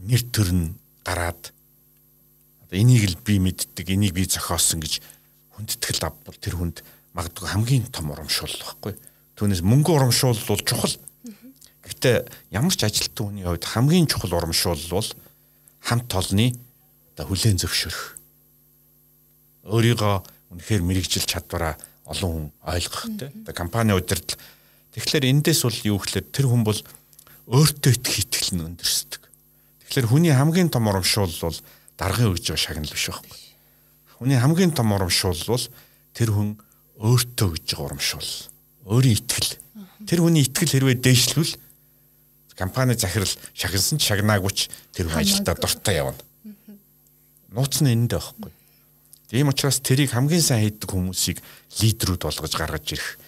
нэр төр нь гараад одоо энийг л би мэддэг, энийг би зохиосон гэж хүндэтгэл авбал тэр хүнд магадгүй хамгийн том урамшуул байхгүй. Түүнээс мөнгө урамшуул бол чухал. Гэхдээ ямар ч ажилтан хүний хувьд хамгийн чухал урамшуул бол хамт олонны одоо хүлээн зөвшөөрөх. Өөрийгөө үнэхээр мэрэгжил чадвараа олон хүн ойлгох тийм. Одоо компани удирдал. Тэгэхээр эндээс бол юу гэхээр тэр хүн бол өөртөө их итгэл нь өндөрсдөг. Тэгэхээр хүний хамгийн том урамшуул бол даргын байгаа шагнал биш байхгүй. Хүний хамгийн том урамшуул бол тэр хүн өөртөө гэж урамшуул. Өөрийн итгэл. Тэр хүний итгэл хэрвээ дээшлвэл компани захирал шагнасан ч шагнаагүй ч тэр хүн ажилдаа дуртай явна. Нууц нь энэндээ байхгүй. Тийм учраас тэрийг хамгийн сайн хийдэг хүмүүсийг лидерүүд болгож гаргаж ирэх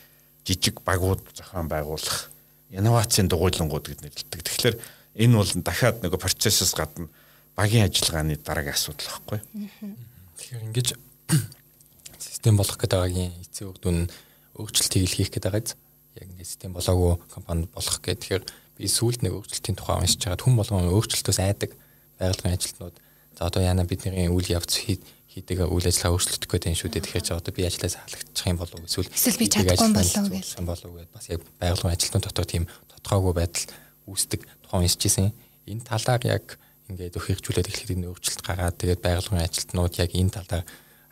жижиг багууд зохион байгуулах инновацийн дугуйлангууд гэж нэрлэдэг. Тэгэхээр энэ бол дахиад нөгөө процессоос гадна багийн ажиллагааны дараагийн асуудал байхгүй. Тэгэхээр ингэж систем болгох гэдэг байгаагийн эцсийн үр дүн өөрчлөлтийг хийх гэдэг байгаа. Яг ингэ систем болоогүй компани болох гэх. Тэгэхээр би сүүлд нэг өөрчлөлтийн тухай уншиж чагаад хүн болгон өөрчлөлтөөс айдаг байгууллагын ажилтнууд за одоо яана бидний үйл явц хийдэг үйл ажиллагаа өөрчлөгдөх гэдэг юм шүү дээ. Тэгэхээр ч одоо би ажлаас халагдчих юм болов уу эсвэл эсвэл би чадахгүй болов уу болов уу гэд бас яг байгууллагын ажилтнууд дотор тийм тодорхойгүй байдал үүсдэг тухайн уншижсэн. Энэ талаар яг ингээд өхөржүүлээд эхлээд энэ өөрчлөлт гаргаад тэгээд байгууллагын ажилтнууд яг энэ талаар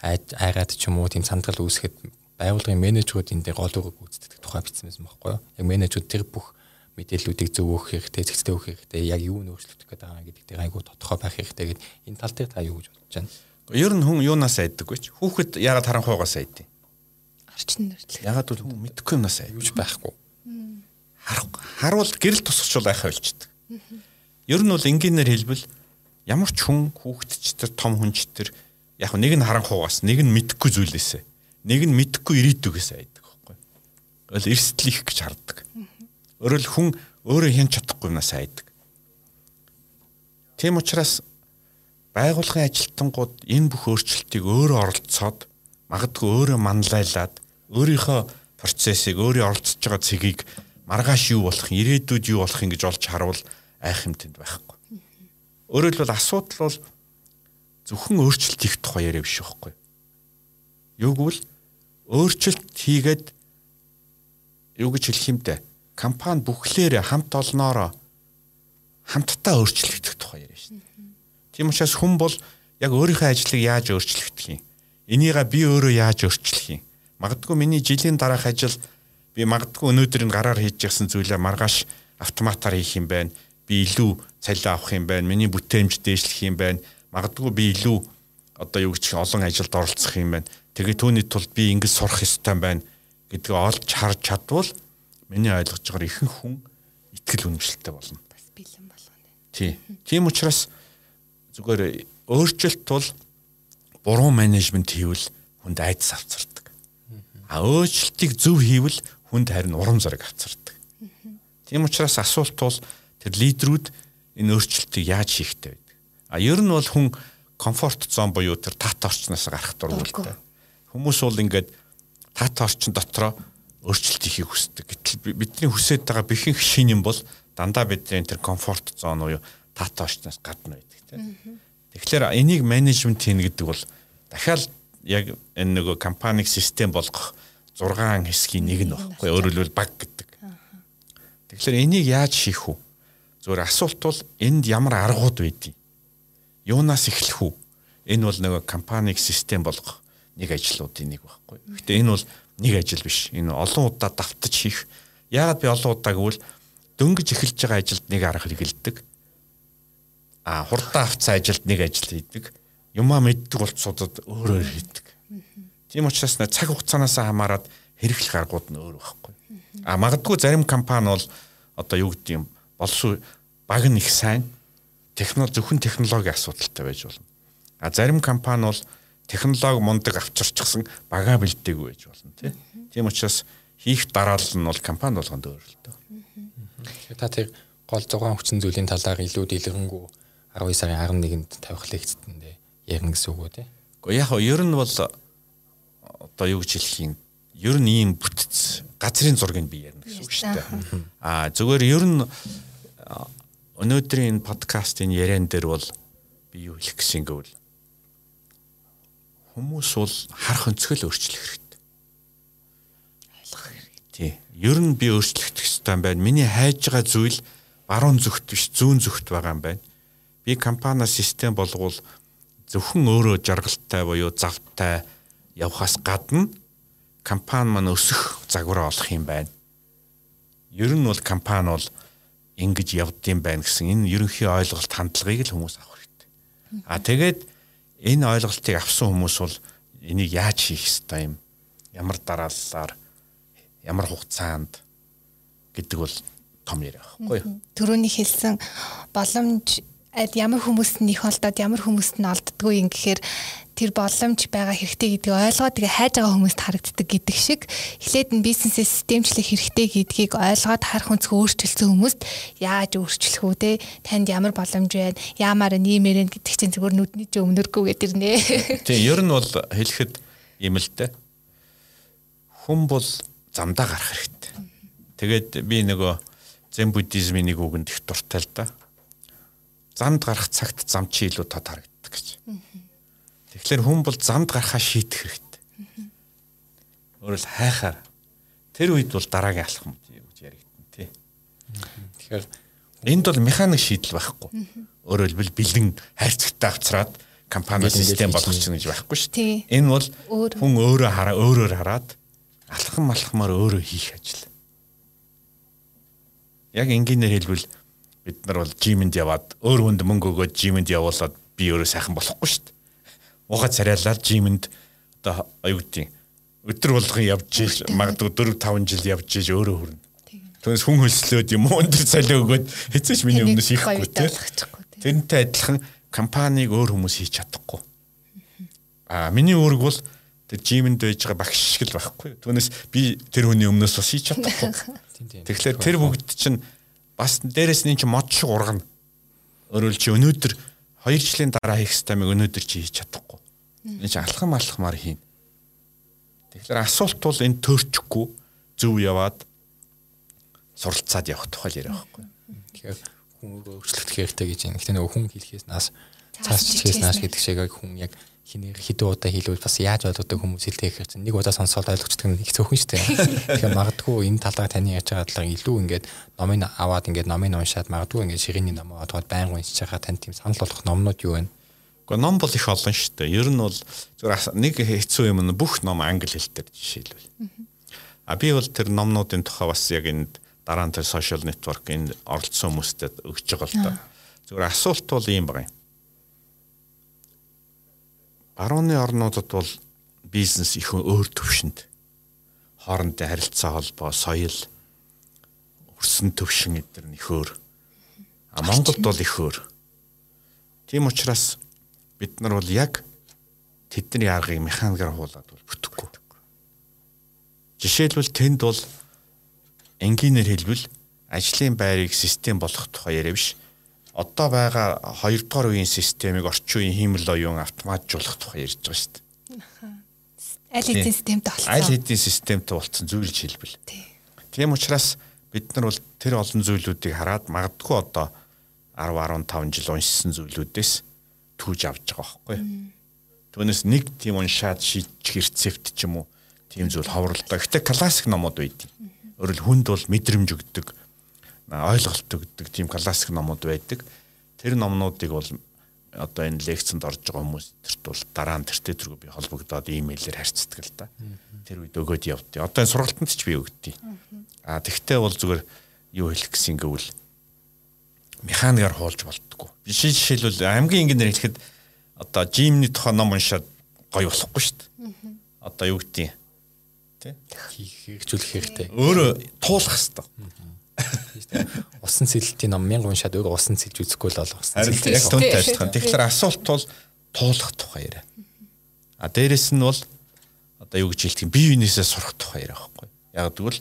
айгаад ч юм уу тийм сандрал үүсгэхэд байгууллагын менежерүүд энэ дээр гол үүрэг гүйцэтгэх тухай бичсэн байсан байхгүй юу? Яг менежерүүд тэр бүх мэдээллүүдийг зөв өгөх хэрэгтэй, зэгцтэй өгөх хэрэгтэй, яг юу нь өөрчлөгдөх гэдэг байгаа гэдэг дээр айгүй тодорхой байх хэрэгтэй гэд энэ тал дээр та юу гэж бодож байна? Ер нь хүн юунаас айддаг вэ? Хүүхэд ягаад харанхуйгаас айдیں۔ Орчин нөхцөл. Ягаад бол хүн мэдхгүй юмнаас айж юуж байхгүй. Харуул гэрэл тусахчул айхаа болчихдээ. Ер нь бол энгийнээр хэлбэл ямар ч хүн хүүхдч тэр том хүнч тэр яг нэг нь харанхуйгаас нэг нь мэдхгүй зүйлээсээ нэг нь мэдхгүй ирээдүгээс айдаг байхгүй. Тэгэл эрсдлих гэж харддаг. Өөрөөр хүн өөрөө хэн чадахгүй юмнаас айдаг. Тийм учраас байгууллагын ажилтнууд энэ бүх өөрчлөлтийг өөрөө оролцоод магадгүй өөрөө манлайлаад өөрийнхөө процессыг өөрөө оролцож байгаа цэгийг маргааш юу болох, ирээдүйд юу болох ингэж олж харуул айх юм тэнд байхгүй. Өөрөөр хэлбэл асуудал бол зөвхөн өөрчлөлт хийх тухай яриа биш байхгүй. Юу гэвэл өөрчлөлт хийгээд юу гэж хэлэх юм бэ? Компани бүхлээр хамт олноороо хамтдаа өөрчлөгдөх тухай яриа шин. Тийм учраас хүн бол яг өөрийнхөө ажлыг яаж өөрчлөгдөх юм? Энийгээ би өөрөө яаж өөрчлөх юм? Магадгүй миний жилийн дараах ажил би магадгүй өнөөдөр энэ гараар хийж явсан зүйлээ маргааш автоматар хийх юм байна. Би илүү цалин авах юм байна. Миний бүтээмж дээшлэх юм байна. Магадгүй би илүү одоо юу гэх олон ажилд оролцох юм байна. Тэгээ түүний тулд би ингэж сурах ёстой байна гэдгээ олж харж чадвал миний ойлгож байгаагаар ихэнх хүн ихтгэл үнэмшилтэй болно. Бас бэлэн болгоно. Тий. Тийм учраас зүгээр өөрчлөлт бол буруу менежмент хийвэл хүнд айдас авцардаг. А өөрчлөлтийг зөв хийвэл хүнд харин урам зориг авцардаг. Тийм учраас асуулт бол тэр лидерүүд энэ өөрчлөлтийг яаж хийхтэй байдаг. А ер нь бол хүн комфорт зон буюу тэр тат орчноос гарах дургуйлтай. Хүмүүс бол ингээд тат орчин дотроо өөрчлөлт хийхийг хүсдэг. Гэтэл бидний хүсэж байгаа бихэнх шин юм бол дандаа бидний тэр комфорт зон уу тат орчноос гадна байдаг тийм. Тэгэхээр энийг менежмент хийн гэдэг бол дахиад яг энэ нөгөө компаниг систем болгох 6 хэсгийн нэг нь багхгүй хэлбэл баг гэдэг. Тэгэхээр энийг яаж хийх вэ? Зүгээр асуулт бол энд ямар аргууд байдгийг юунаас эхлэх үү? Энэ бол нөгөө компаниг систем болгох нэг ажлуудын нэг байхгүй. Гэхдээ энэ бол нэг ажил биш. Энэ олон удаа давтаж хийх. Яагаад би олон удаа гэвэл дөнгөж эхэлж байгаа ажилд нэг арга хэрэгэлдэг. А хурдан авцсан ажилд нэг ажил хийдэг. Юмаа мэддэг болцоодод өөрөөр хийдэг. Тийм учраас цаг хугацаанаас хамаарат хэрэглэх аргууд нь өөр байхгүй. А магадгүй зарим компани бол одоо юу гэдэг юм болсуу баг нь их сайн технологи зөвхөн технологийн асуудалтай байж болно. А зарим компани бол технологи мундаг авчирчихсан бага бэлдээгүй байж болно тий. Тийм учраас хийх дараалал нь бол компани болгонд өөр л дөө. Та тэр гол 6 хүчин зүйлийн талаар илүү дэлгэрэнгүй 12 сарын 11-нд тавих лекцтэндээ ярина гэсэн үг үү тий. Гэхдээ яг нь ер нь бол одоо юу гэж хэлэх юм ер нь ийм бүтц газрын зургийг би ярина гэсэн үг шүү дээ. Аа зүгээр ер нь өнөөдрийн подкастын яриан дээр бол би юу хэлэх гэсэн гэвэл хүмүүс бол харах өнцгөл өөрчлөх хэрэгтэй. Ойлгох хэрэгтэй. Тий. Ер нь би өөрчлөгдөх хэрэгтэй юм байна. Миний хайж байгаа зүйл баруун зүгт биш зүүн зүгт байгаа юм байна. Би компани систем болгоул зөвхөн өөрөө жаргалтай буюу завтай явхаас гадна компани маань өсөх загвараа олох юм байна. Ер нь бол компани бол ингэж явдсан байна гэсэн энэ ерөнхий ойлголт хандлагыг л хүмүүс авах хэрэгтэй. А тэгээд энэ ойлголтыг авсан хүмүүс бол энийг яаж хийх ёстой юм? Ямар дарааллаар ямар хугацаанд гэдэг бол том яриа байхгүй юу? Төрөний хэлсэн боломж аль ямар хүмүүст нь их олдоод ямар хүмүүст нь олддгүй юм гэхээр тэр боломж байгаа хэрэгтэй гэдгийг ойлгоод тэгээ хайж байгаа хүмүүст харагддаг гэдэг шиг эхлээд нь бизнесээ системчлэх хэрэгтэй гэдгийг ойлгоод харах өнцгөө өөрчилсөн хүмүүст яаж өөрчлөх үү те танд ямар боломж байна яамаар нэмэрэн гэдэг чинь зүгээр нүдний ч өмнөргөө гэдэрнэ. <laughs> Тийм ер нь бол хэлэхэд юм л дээ. Хүн бол замдаа гарах хэрэгтэй. Тэгээд би нөгөө зэн буддизмын нэг үгэнд их дуртай л да. Замд гарах цагт зам чи илүү тод харагддаг гэж. Тэгэхээр хүн бол замд гарахаа шийдэх хэрэгтэй. Өөрөөр хайхаар тэр үед бол дараагийн алхам гэж яригдана тий. Тэгэхээр энд бол механик шийдэл байхгүй. Өөрөөр хэлбэл бэлэн хайрцагтай авцраад компани систем болгох чинь гэж байхгүй шүү дээ. Энэ бол хүн өөрөө хараа өөрөөр хараад алхам алхмаар өөрөө хийх ажил. Яг энгийнээр хэлбэл бид нар бол жимэнд яваад өөр хүнд мөнгө өгөөд жимэнд явуулаад би өөрөө сайхан болохгүй шүү дээ уугаа царайлаад жимэнд одоо аюутын өдөр болгон явж иж магадгүй 4 5 жил явж иж өөрөө хүрнэ. Түүнээс хүн хөлслөөд юм уу өндөр цалин өгөөд хэцээч миний өмнөөс хийхгүй тийм. Тэрнтэй адилхан компанийг өөр хүмүүс хийж чадахгүй. Аа миний үүрэг бол тэр жимэнд байж байгаа багш шиг л байхгүй. Түүнээс би тэр хүний өмнөөс бас хийж чадахгүй. <laughs> Тэгэхээр тэр бүгд чинь бас дээрэс нь чинь мод шиг ургана. Өөрөөр чи өнөөдөр 2 жилийн дараа хийх стамыг өнөөдөр чи хийж чадахгүй. Энэ чи алхам алхмаар хийн. Тэгэхээр асуулт бол энэ төрчихгүй зөв яваад суралцаад явах тухай л яриа байхгүй. Тэгэхээр хүн өөрчлөлт хэрэгтэй гэж юм. Гэхдээ нөгөө хүн хэлхээс нааш цааш чихээс нааш гэдэг шиг хүн яг хинээр хэдэн удаа хийлвэл бас яаж ойлгодог хүмүүс хэлдэг хэрэг чинь нэг удаа сонсоод ойлгочдөг нь их цөөхөн шүү дээ. <laughs> Тэгэхээр магадгүй энэ талаар таны яаж байгаа талаар илүү ингээд номыг аваад ингээд номыг уншаад магадгүй ингээд ширээний ном аваад байнга уншиж байгаа тань тийм санал болгох номнууд юу вэ? Гэхдээ ном бол их олон шүү дээ. Ер нь бол зүгээр нэг хэцүү юм нь бүх ном англи хэлээр жишээлбэл. А би бол тэр номнуудын тухай бас яг энд дараа нь тэр social network энд оролцсон хүмүүстэй өгч байгаа л да. Зүгээр асуулт бол ийм байна барууны орнуудад бол бизнес их өөр төвшөнд хоорондын харилцаа холбоо, соёл, өрсөн төвшин эдгээр нь их өөр. А Монголд бол их өөр. Тийм учраас бид нар бол яг тэдний аргыг механикаар хуулаад бол бүтэхгүй. Жишээлбэл тэнд бол энгийнээр хэлбэл ажлын байрыг систем болгох тухай яриа биш одоо байгаа 2 дугаар үеийн системийг орчин үеийн хиймэл оюун автоматжуулах тухай ярьж байгаа шүү дээ. Аль хэдийн системтэй болсон. Аль хэдийн системтэй болсон зүйл хэлбэл. Тийм учраас бид нар бол тэр олон зүйлүүдийг хараад магадгүй одоо 10 15 жил уншсан зүйлүүдээс түүж авч байгаа байхгүй. Түүнээс нэг тийм уншаад шийдчих рецепт ч юм уу тийм зүйл ховролтой. Гэтэ классик номууд байдаг. Өөрөлд хүнд бол мэдрэмж өгдөг ойлголт өгдөг тийм классик номууд байдаг. Тэр номнуудыг бол одоо энэ лекцэнд орж байгаа хүмүүс тэрт бол дараа нь тэртээ тэргүй би холбогдоод имэйлээр харьцдаг л да. Тэр үед өгөөд явдیں۔ Одоо энэ сургалтанд ч би өгдөө. А тэгтээ бол зүгээр юу хэлэх гэсэн гэвэл механикаар хуулж болтгоо. Биш жишээлбэл хамгийн ингээнээр хэлэхэд одоо жимний тухай ном уншаад гоё болохгүй шүү дээ. Одоо юу гэдгийг тий хийхжүүлэх хэрэгтэй. Өөрөө туулах хэрэгтэй. Усан сэлэлтийн ном 1000 уншаад өөр усан сэлж үзэхгүй л болгосон. Харин яг түүнтэй адилхан. Тэгэхээр асуулт бол туулах тухай яриа. А дээрэс нь бол одоо юу гэж хэлдэг бие биенээсээ сурах тухай яриа байхгүй. Яг тэгвэл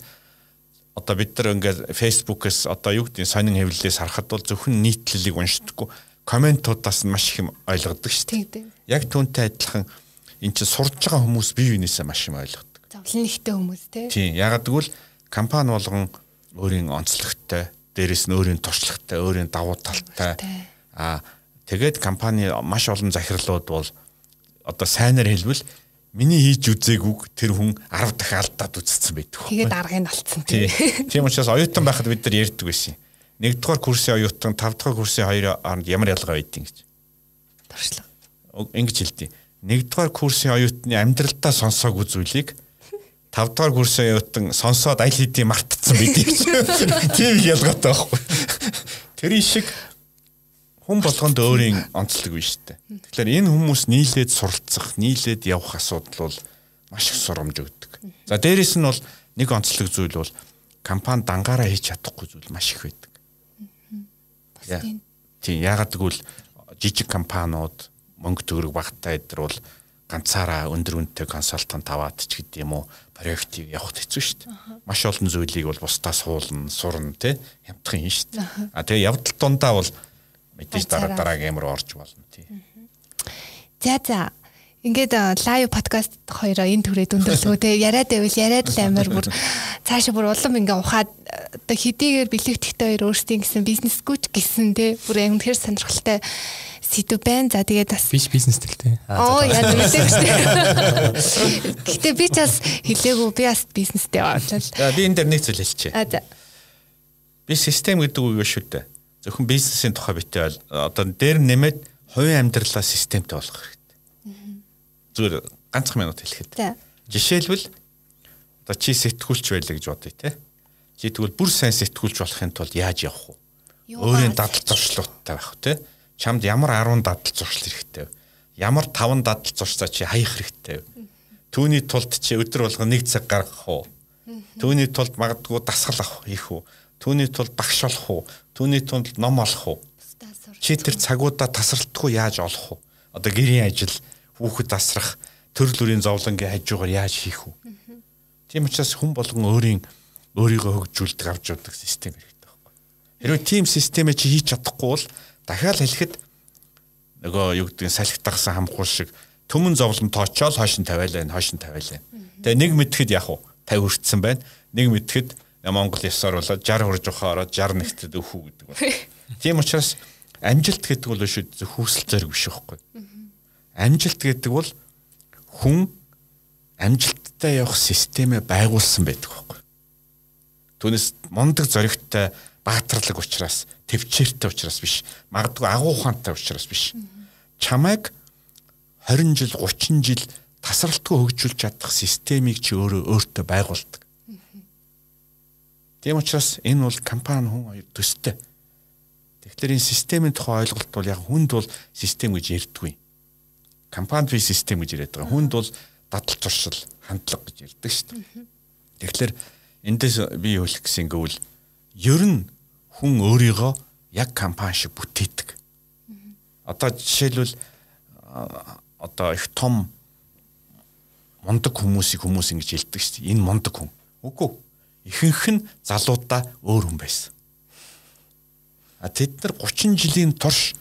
одоо бид нар ингээд фэйсбүүкээс одоо юу гэдэг сонин хэвлэлээс харахад бол зөвхөн нийтлэлийг уншдаггүй комментуудаас нь маш их юм ойлгодог шүү дээ. Яг түүнтэй адилхан эн чинь сурж байгаа хүмүүс бие биенээсээ маш юм ойлгодог. Зовлон нэгтэй хүмүүс тий. Тийм. Яг тэгвэл компани болгон өөрийн онцлогтой, дээрэс нь өөрийн туршлагатай, өөрийн давуу талтай. Аа тэгээд компани маш олон захирлууд бол одоо сайнаар хэлбэл миний хийж үзээгүйг тэр хүн 10 дахин алдаад үзсэн байдаг. Тэгээд аргыг алдсан тийм. Тийм учраас оюутан байхад бид нар ярьдаг байсан. Нэгдүгээр курсын оюутан, тавдугаар курсын хоёр хооронд ямар ялгаа байдгийг гэж. Туршлага. Ингэж хэлдэг. Нэгдүгээр курсын оюутны амьдралдаа сонсоогүй зүйлийг 5 дугаар курсын явтан сонсоод аль хэдийн мартцсан бидий гэж. Тийм ялгаатай байхгүй. Тэрийн шиг хүн болгонд өөрийн онцлог биш үү. Тэгэхээр энэ хүмүүс нийлээд суралцах, нийлээд явах асуудал бол маш их сурамж өгдөг. За дээрэс нь бол нэг онцлог зүйл бол компани дангаараа хийж чадахгүй зүйл маш их байдаг. Тийм ягаад гэвэл жижиг компаниуд мөнгө төгрөг багтаа идэр бол ганцаараа өндөр үнэтэй консалтант аваад ч гэдэг юм уу проектыг явахд хэцүү шүү дээ. Маш олон зүйлийг бол бусдаа суулна, сурна тий хямдхан юм шүү дээ. А тэгээ явдал дундаа бол мэдээж дараа дараагийн амар орж болно тий. За за Ингээд лайв подкаст хоёроо энэ түрээ дүндэрлэгөө те яриад байвал яриад л амар бүр цаашаа бүр улам ингээ ухаад оо хэдийгээр бэлэгдэхтэй хоёр өөрсдийн гэсэн бизнес гүч гэсэн те бүр амар тэр сонирхолтой сэдв байна. За тэгээд бас биш бизнес тэл те. Оо яа мэдээгүй шүү дээ. Гэтэ би ч бас хэлээгүй би бас бизнестэй орлоо. За би энэ дээр нэг зүйл хэлчихье. А за. Би систем гэдэг үг шүү дээ. Зөвхөн бизнесийн тухай битээ одоо дээр нэмээд хувийн амьдралаа системтэй болгох зүгээр ганцхан минут хэлэхэд. Жишээлбэл одоо чи сэтгүүлч байлаа гэж бодъё те. Чи тэгвэл бүр сайн сэтгүүлч болохын тулд яаж явах вэ? Өөрийн дадал зуршлуудтай байх те. Чамд ямар 10 дадал зуршил хэрэгтэй вэ? Ямар 5 дадал зуршаа чи хаях хэрэгтэй вэ? Түүний тулд чи өдөр болго нэг цаг гаргах уу? Түүний тулд магадгүй дасгал авах хийх үү? Түүний тулд багш болох уу? Түүний тулд ном олох уу? Чи тэр цагуудаа тасралтгүй яаж олох вэ? Одоо гэрийн ажил хүүхэд асрах төрөл бүрийн зовлонгийн хажуугаар яаж хийх вэ? Тийм учраас хүн болгон өөрийн өөрийгөө хөгжүүлдэг авч явдаг систем хэрэгтэй байхгүй. Хэрвээ тийм системээ чи хийж чадахгүй бол дахиад хэлэхэд нөгөө юу гэдэг нь салхитагсан хамхуул шиг төмөн зовлон тоочоол хойш нь тавиалаа энэ хойш нь тавиалаа. Тэгээ нэг мэдхэд яг уу 50 хүртсэн байна. Нэг мэдхэд Монгол ёсоор болоод 60 хүрж ухаа ороод 60 нэгтэд өхүү гэдэг байна. <laughs> Тийм учраас амжилт гэдэг бол шүү хүүсэл зэрэг биш байхгүй амжилт гэдэг бол хүн амжилттай явах системээ байгуулсан байдаг байхгүй. Түүнээс мондөг зоригтой баатарлаг учраас төвчээртэй учраас биш. Магадгүй агуу ухаантай учраас биш. Чамайг 20 жил 30 жил тасралтгүй хөгжүүлж чадах системийг чи өөрөө өөртөө байгуулдаг. Тийм учраас энэ бол компани хүн хоёр төстэй. Тэгэхээр энэ системийн тухай ойлголт бол яг хүнд бол систем гэж ярьдгүй компани би систем гэж яриад байгаа. Хүнд бол дадал зуршил, хандлага гэж ярьдаг шүү дээ. Тэгэхээр эндээс би юу хэлэх гэсэн гэвэл ер нь хүн өөрийгөө яг компани шиг бүтээдэг. Одоо жишээлбэл одоо их том мундаг хүмүүсийг хүмүүс ингэж хэлдэг шүү дээ. Энэ мундаг хүн. Үгүй. Ихэнх нь залуудаа өөр хүн байсан. А тэд нар 30 жилийн турш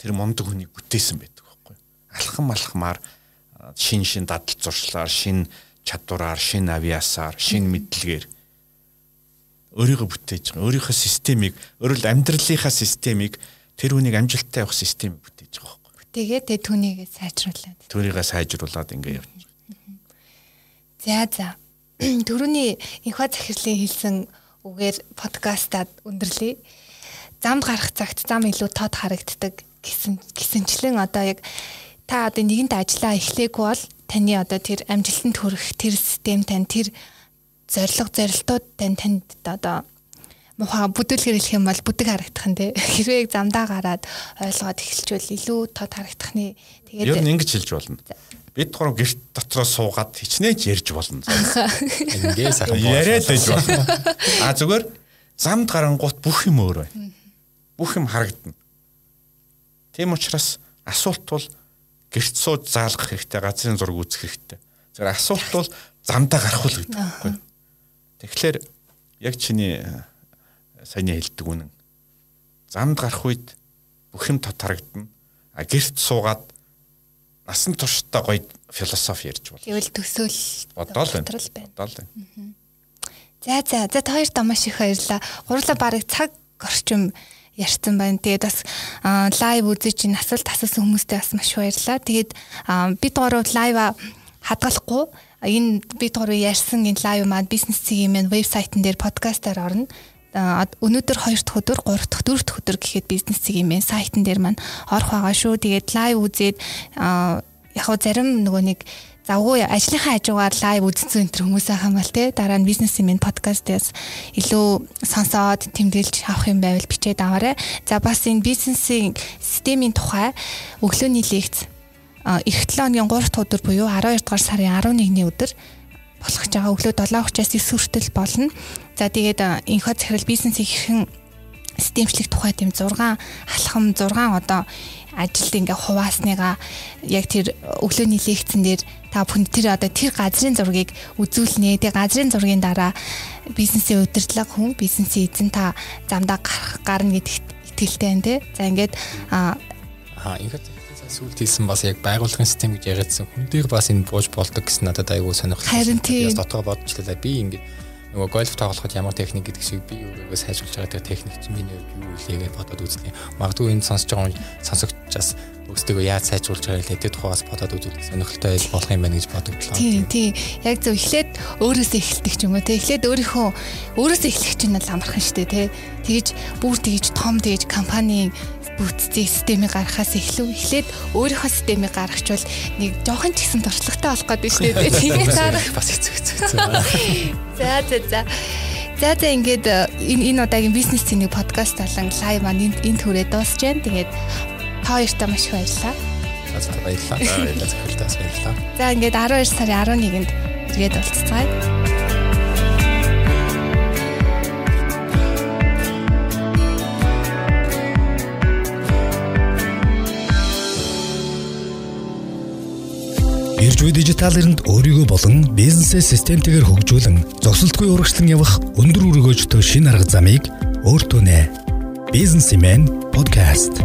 тэр мундаг хүнийг бүтээсэн байдаг алхам алхмаар шин шин дадал зуршлаар шин чадвараар шин авиасаар шин мэдлэгээр өөрийгөө бүтээж байгаа. Өөрийнхөө системийг, өөрөлд амьдралынхаа системийг тэр хүнийг амжилттай явах системийг бүтээж байгаа байхгүй. Бүтээгээд тэг түүнийгээ сайжруулад. Түүнийгээ сайжруулад ингэ явж байгаа. За за. <clears throat> Төрөний инхо захирлын хэлсэн үгээр подкастад өндөрлөе. Замд гарах цагт зам илүү тод харагддаг гэсэн гисэнчлэн одоо яг та одоо нэгэнт ажиллаа эхлэегүй бол таны одоо тэр амжилтанд хүрэх тэр систем тань тэр зориг зорилтууд тань танд одоо муха бүдүүлгээр хэлэх юм бол бүдэг харагдах нь тий. <laughs> Хэрвээ замдаа гараад ойлгоод эхэлчихвэл илүү тод харагдахны тэгээд Ер нь ингэж хэлж болно. Бид гурав гэрт дотроо суугаад хичнээн ярьж болно. <laughs> Ингээ сайхан яриад байж болно. А зүгээр замд гарангуут бүх юм өөр байна. Бүх юм харагдана. Тийм учраас асуулт бол гэрт сууж заалгах хэрэгтэй, газрын зураг үзэх хэрэгтэй. Тэгэхээр асуулт бол замдаа гарах уу гэдэг байхгүй. Тэгэхээр яг чиний э, саяны хэлдэг үнэн. Замд гарах үед бүх юм тот харагдана. А гэрт суугаад насан туршдаа гоё философи ярьж болно. Гэвэл төсөөл бодоол байна. Бодоол байна. За за за та хоёрт маш их баярлалаа. Гурлаа барыг цаг орчим ярьсан байна. Тэгээд бас лайв үзэж ин асуулт асуусан хүмүүстээ бас маш баярлалаа. Тэгээд бид гурав лайва хадгалахгүй энэ бид гурав ярьсан энэ лайв маань бизнес цэгийн маань вебсайтн дээр подкастаар орно. Өнөөдөр 2 дахь өдөр, 3 дахь, 4 дахь өдөр гэхэд бизнес цэгийн маань сайтн дээр маань орох байгаа шүү. Тэгээд лайв үзээд яг зарим нөгөө нэг завгүй ажлынхаа хажуугаар лайв үзсэн энэ хүмүүсээ хамаал те дараа нь бизнесийн минь подкастээс илүү сонсоод тэмдэглэж авах юм байвал бичээд аваарай. За бас энэ бизнесийн системийн тухай өглөөний лекц эх 7 өдрийн 3 дахь өдөр буюу 12 дугаар сарын 11-ний өдөр болох ч байгаа өглөө 7:30-аас 9 хүртэл болно. За тэгээд инхо захирал бизнесийн хэрхэн системчлэх тухай тийм 6 алхам 6 одоо ажилд ингээ хуваасныгаа яг тэр өглөөний лекцэн дээр та бүхэн тэр одоо тэр газрын зургийг үзүүлнэ. Тэгээ газрын зургийн дараа бизнесийн удирдлага хүн бизнесийн эзэн та замдаа гарах гарна гэдэгт итгэлтэй байна те. За ингээд аа ингээд сүүлд хэлсэн бас яг байгууллагын систем гэж яриадсан. Хүн дээр бас энэ бууж болдог гэсэн надад айгүй сонирхолтой. Харин тийм. Дотоо бодчихлаа. Би ингээд нөгөө гольф тоглоход ямар техник гэдэг шиг би өөрийгөө сайжруулж байгаа техник чинь миний юу вэ гэж бодоод үзлээ. Магадгүй энэ сонсож байгаа сонсогчдаас өөрсдөө яаж сайжруулж байгаа гэдэг тухайгаас бодоод үзүүлэх сонирхолтой байж болох юм байна гэж бодогдлоо. Тийм тийм. Яг зөв эхлээд өөрөөсөө эхэлдэг ч юм уу те. Эхлээд өөрийнхөө өөрөөсөө эхлэх чинь л амархан шүү дээ те. Тэгэж бүр тэгэж том тэгэж компани бүтцийн системийг гаргахаас эхлэв эхлээд өөрийнхөө системийг гаргачвал нэг жоохон ч гэсэн туршлагатай болох гэдэг шүү дээ. Тэгээд цаарах бас хэцүү хэцүү. <laughs> За за за. За за ингээд энэ энэ удаагийн бизнес цэнийг подкаст болон лайв маань энд хүрээ дуусж байна. Тэгээд та хоёртаа маш их баярлалаа. За баярлалаа. Баярлалаа зөвхөлтөөс <laughs> баярлалаа. За ингээд 12 сарын 11-нд иргэд уулзцгаая. Ирж буй дижитал эринд өөрийгөө болон бизнесээ системтэйгээр хөгжүүлэн зогсолтгүй урагшлан явах өндөр өргөөжтэй шин арга замыг өөртөө нэ. Бизнесмен подкаст